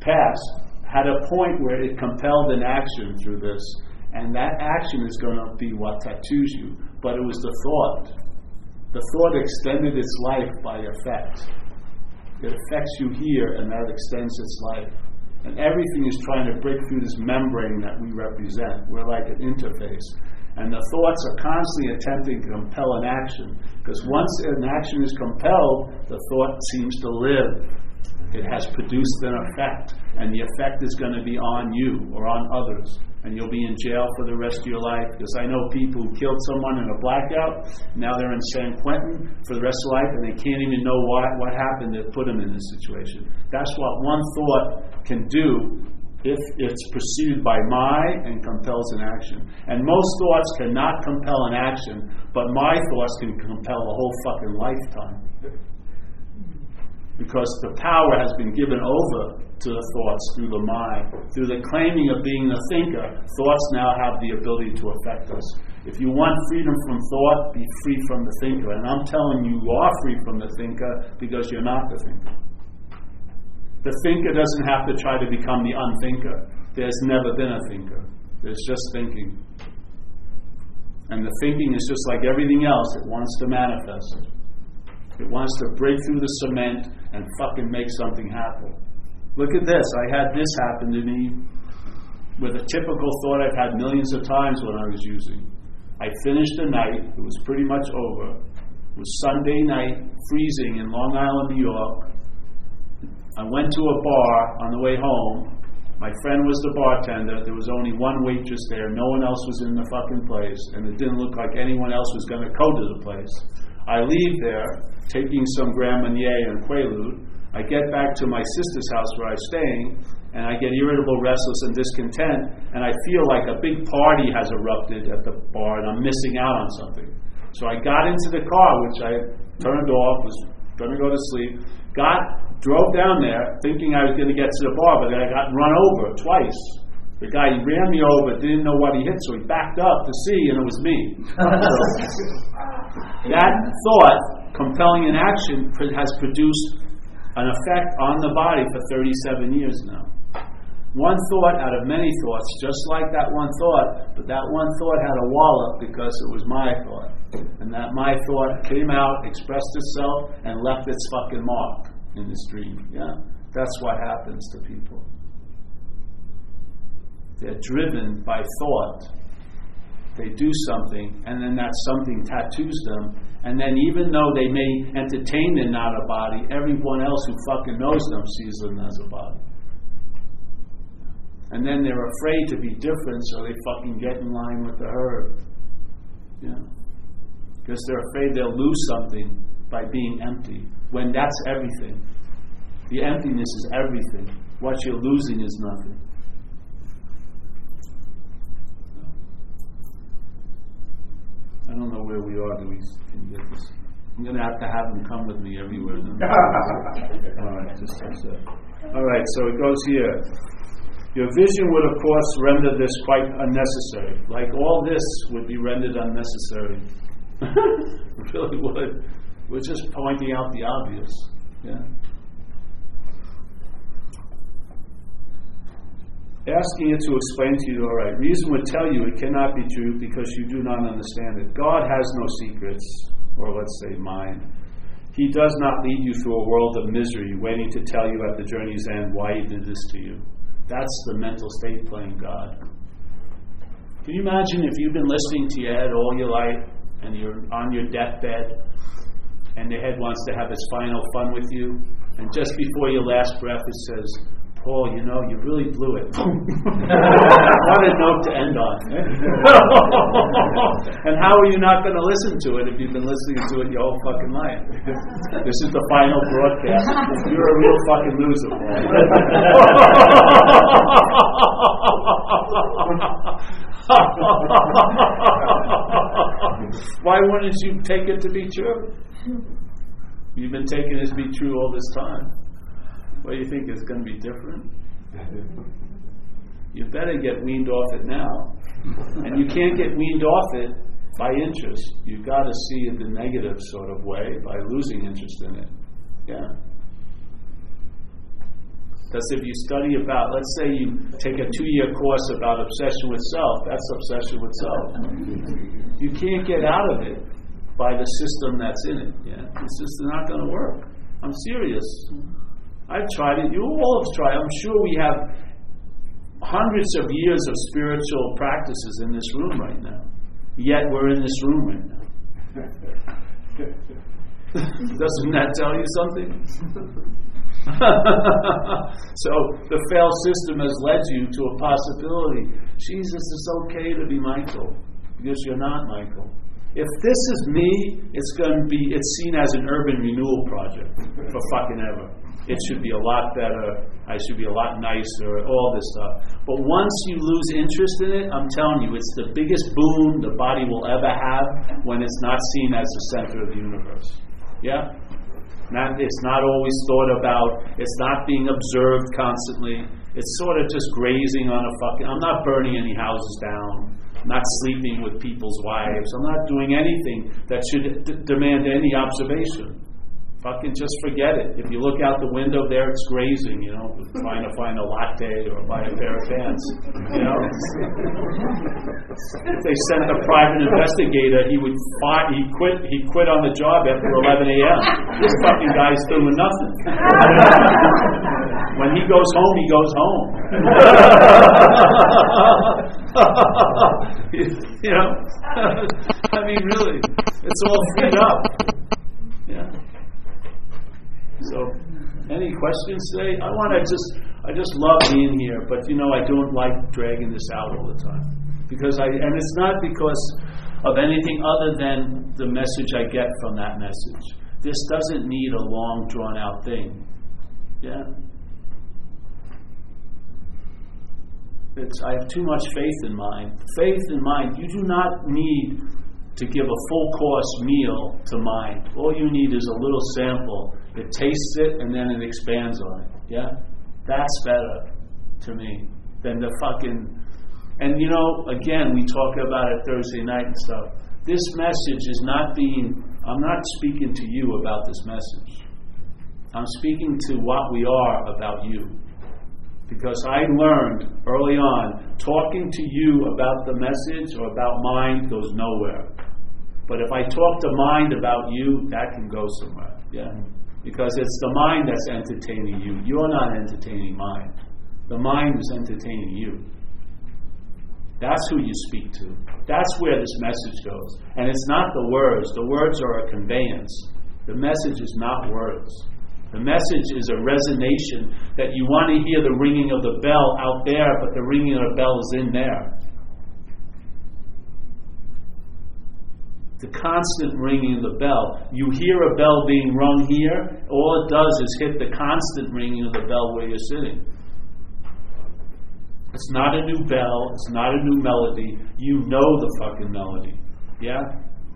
[SPEAKER 1] passed had a point where it compelled an action through this, and that action is going to be what tattoos you. But it was the thought. The thought extended its life by effect. It affects you here, and that extends its life. And everything is trying to break through this membrane that we represent. We're like an interface. And the thoughts are constantly attempting to compel an action. Because once an action is compelled, the thought seems to live. It has produced an effect, and the effect is going to be on you or on others. And you'll be in jail for the rest of your life. Because I know people who killed someone in a blackout, now they're in San Quentin for the rest of life, and they can't even know what, what happened that put them in this situation. That's what one thought can do if it's preceded by my and compels an action. And most thoughts cannot compel an action, but my thoughts can compel a whole fucking lifetime because the power has been given over to the thoughts through the mind. Through the claiming of being the thinker, thoughts now have the ability to affect us. If you want freedom from thought, be free from the thinker. And I'm telling you, you are free from the thinker because you're not the thinker. The thinker doesn't have to try to become the unthinker. There's never been a thinker, there's just thinking. And the thinking is just like everything else, it wants to manifest. It wants to break through the cement and fucking make something happen. Look at this. I had this happen to me with a typical thought I've had millions of times when I was using. I finished the night, it was pretty much over. It was Sunday night, freezing in Long Island, New York. I went to a bar on the way home. My friend was the bartender. There was only one waitress there. No one else was in the fucking place. And it didn't look like anyone else was going to go to the place. I leave there, taking some Grand Marnier and Quaalude. I get back to my sister's house where I'm staying, and I get irritable, restless, and discontent, and I feel like a big party has erupted at the bar, and I'm missing out on something. So I got into the car, which I turned off, was going to go to sleep, got, drove down there, thinking I was going to get to the bar, but then I got run over twice. The guy ran me over, didn't know what he hit, so he backed up to see, and it was me. that thought, compelling an action, has produced an effect on the body for 37 years now. One thought out of many thoughts, just like that one thought, but that one thought had a wallop because it was my thought. And that my thought came out, expressed itself, and left its fucking mark in the stream. Yeah? That's what happens to people. They're driven by thought. They do something, and then that something tattoos them. And then, even though they may entertain they're not a body, everyone else who fucking knows them sees them as a body. And then they're afraid to be different, so they fucking get in line with the herd. Yeah. Because they're afraid they'll lose something by being empty, when that's everything. The emptiness is everything. What you're losing is nothing. I don't know where we are. Do we can get this? I'm going to have to have him come with me everywhere. All right, just sec. All right, so it goes here. Your vision would, of course, render this quite unnecessary. Like all this would be rendered unnecessary. really would. We're just pointing out the obvious. Yeah. Asking it to explain to you, all right, reason would tell you it cannot be true because you do not understand it. God has no secrets, or let's say mind. He does not lead you through a world of misery, waiting to tell you at the journey's end why He did this to you. That's the mental state playing God. Can you imagine if you've been listening to your head all your life and you're on your deathbed and the head wants to have its final fun with you, and just before your last breath it says, Paul, you know, you really blew it. what a note to end on. and how are you not going to listen to it if you've been listening to it your whole fucking life? This is the final broadcast. You're a real fucking loser, Why wouldn't you take it to be true? You've been taking it to be true all this time. What do you think is going to be different? You better get weaned off it now. And you can't get weaned off it by interest. You've got to see it the negative sort of way by losing interest in it. Yeah. Because if you study about, let's say you take a two year course about obsession with self, that's obsession with self. You can't get out of it by the system that's in it. Yeah? It's just not going to work. I'm serious. I've tried it. You all have tried. I'm sure we have hundreds of years of spiritual practices in this room right now. Yet we're in this room right now. Doesn't that tell you something? so the failed system has led you to a possibility. Jesus, it's okay to be Michael because you're not Michael. If this is me, it's going to be it's seen as an urban renewal project for fucking ever it should be a lot better, I should be a lot nicer, all this stuff. But once you lose interest in it, I'm telling you, it's the biggest boon the body will ever have when it's not seen as the center of the universe. Yeah? Not, it's not always thought about, it's not being observed constantly. It's sort of just grazing on a fucking. I'm not burning any houses down. I'm not sleeping with people's wives. I'm not doing anything that should d- demand any observation. Fucking just forget it. If you look out the window there, it's grazing, you know, trying to find a latte or buy a pair of pants. You know? if they sent a private investigator, he would fight, he quit he quit on the job after 11 a.m. This fucking guy's doing nothing. when he goes home, he goes home. you know? I mean, really, it's all freed up. Yeah. So, any questions today? I want to just, I just love being here, but you know, I don't like dragging this out all the time because I, and it's not because of anything other than the message I get from that message. This doesn't need a long, drawn out thing. Yeah. It's, I have too much faith in mind. Faith in mind. You do not need to give a full course meal to mind. All you need is a little sample it tastes it and then it expands on it. Yeah? That's better to me than the fucking. And you know, again, we talk about it Thursday night and stuff. This message is not being. I'm not speaking to you about this message. I'm speaking to what we are about you. Because I learned early on, talking to you about the message or about mind goes nowhere. But if I talk to mind about you, that can go somewhere. Yeah. Because it's the mind that's entertaining you. You're not entertaining mind. The mind is entertaining you. That's who you speak to. That's where this message goes. And it's not the words. The words are a conveyance. The message is not words. The message is a resonation that you want to hear the ringing of the bell out there, but the ringing of the bell is in there. The constant ringing of the bell. You hear a bell being rung here, all it does is hit the constant ringing of the bell where you're sitting. It's not a new bell, it's not a new melody. You know the fucking melody. Yeah?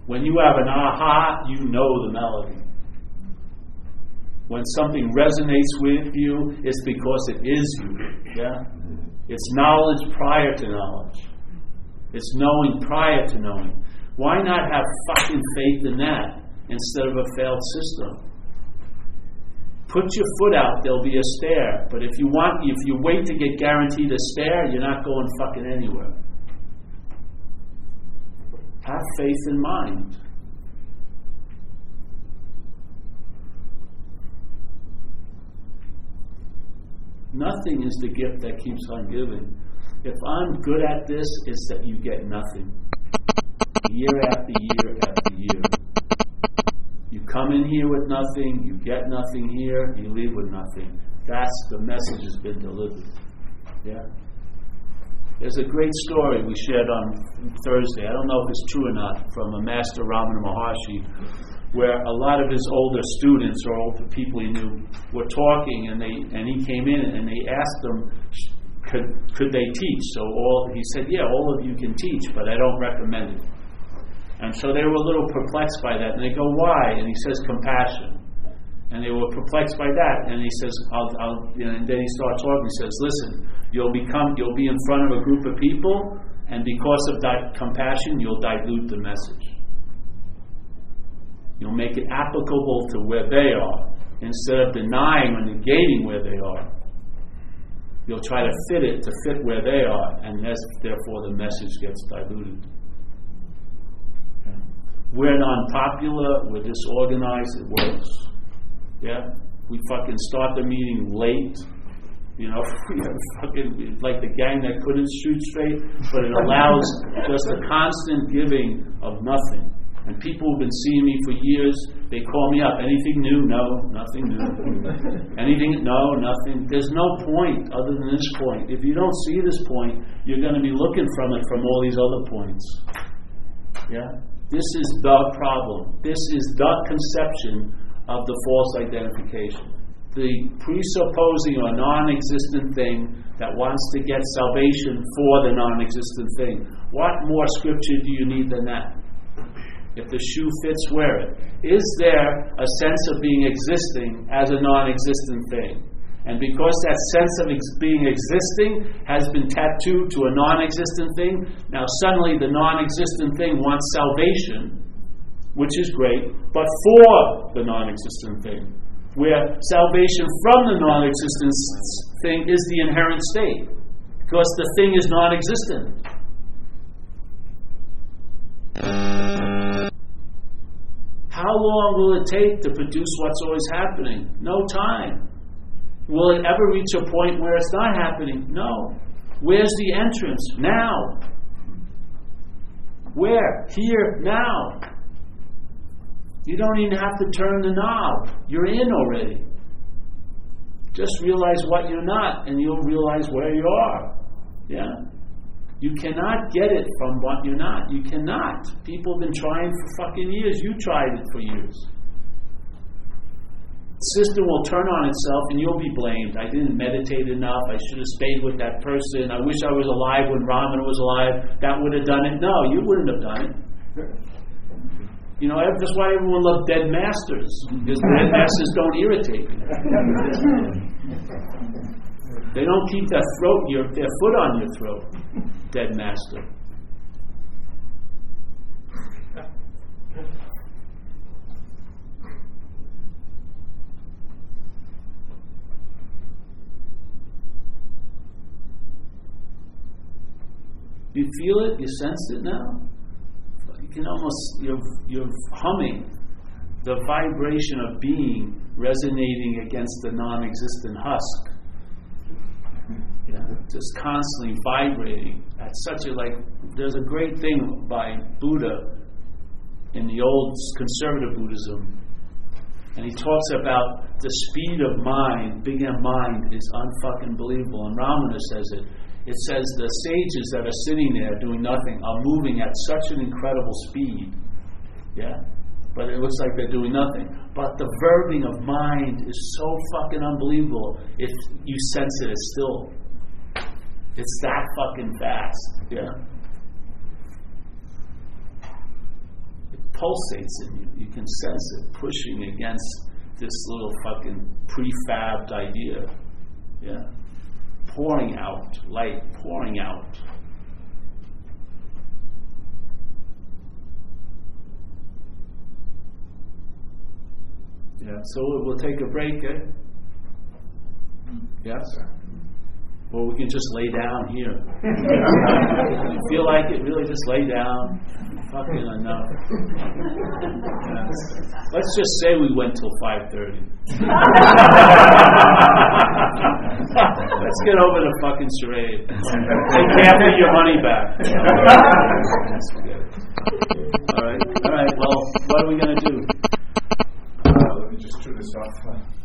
[SPEAKER 1] When you have an aha, you know the melody. When something resonates with you, it's because it is you. Yeah? It's knowledge prior to knowledge. It's knowing prior to knowing. Why not have fucking faith in that instead of a failed system? Put your foot out, there'll be a stair. But if you want, if you wait to get guaranteed a stair, you're not going fucking anywhere. Have faith in mind. Nothing is the gift that keeps on giving. If I'm good at this, it's that you get nothing. Year after year after year. You come in here with nothing, you get nothing here, you leave with nothing. That's the message has been delivered. Yeah? There's a great story we shared on Thursday. I don't know if it's true or not, from a master Ramana Maharshi where a lot of his older students or older people he knew were talking, and they and he came in and they asked him, could could they teach? So all he said, yeah, all of you can teach, but I don't recommend it. And so they were a little perplexed by that, and they go, why? And he says, compassion. And they were perplexed by that, and he says, I'll, I'll and then he starts talking. He says, listen, you'll become, you'll be in front of a group of people, and because of that compassion, you'll dilute the message. You'll make it applicable to where they are instead of denying or negating where they are. You'll try to fit it to fit where they are, and therefore the message gets diluted. We're non popular, we're disorganized, it works. Yeah? We fucking start the meeting late. You know, we have fucking like the gang that couldn't shoot straight, but it allows just a constant giving of nothing. And people who've been seeing me for years, they call me up. Anything new? No, nothing new. Anything? No, nothing. There's no point other than this point. If you don't see this point, you're going to be looking from it from all these other points. Yeah? This is the problem. This is the conception of the false identification. The presupposing a non existent thing that wants to get salvation for the non existent thing. What more scripture do you need than that? If the shoe fits, wear it. Is there a sense of being existing as a non existent thing? And because that sense of ex- being existing has been tattooed to a non existent thing, now suddenly the non existent thing wants salvation, which is great, but for the non existent thing. Where salvation from the non existent thing is the inherent state, because the thing is non existent. How long will it take to produce what's always happening? No time. Will it ever reach a point where it's not happening? No. Where's the entrance? Now. Where? Here, now. You don't even have to turn the knob. You're in already. Just realize what you're not, and you'll realize where you are. Yeah? You cannot get it from what you're not. You cannot. People have been trying for fucking years. You tried it for years. System will turn on itself and you'll be blamed. I didn't meditate enough. I should have stayed with that person. I wish I was alive when Ramana was alive. That would have done it. No, you wouldn't have done it. You know, that's why everyone loved dead masters, because dead masters don't irritate me. They don't keep throat, your, their foot on your throat dead master. You feel it, you sense it now. You can almost, you're, you're humming the vibration of being resonating against the non existent husk just constantly vibrating at such a like. There's a great thing by Buddha in the old conservative Buddhism, and he talks about the speed of mind, big M mind, is unfucking believable. And Ramana says it. It says the sages that are sitting there doing nothing are moving at such an incredible speed. Yeah? But it looks like they're doing nothing. But the verbing of mind is so fucking unbelievable. If you sense it, it's still it's that fucking fast. Yeah. It pulsates in you. You can sense it pushing against this little fucking prefabbed idea. Yeah pouring out, light pouring out. Yeah, so we will take a break, eh? Hmm. Yes? Or we can just lay down here. feel like it, really just lay down. Fucking enough. Yeah. Let's just say we went till 5.30. Let's get over the fucking charade. can't of your money back. All right, all right. Well, what are we gonna do?
[SPEAKER 2] Uh, let me just turn this off.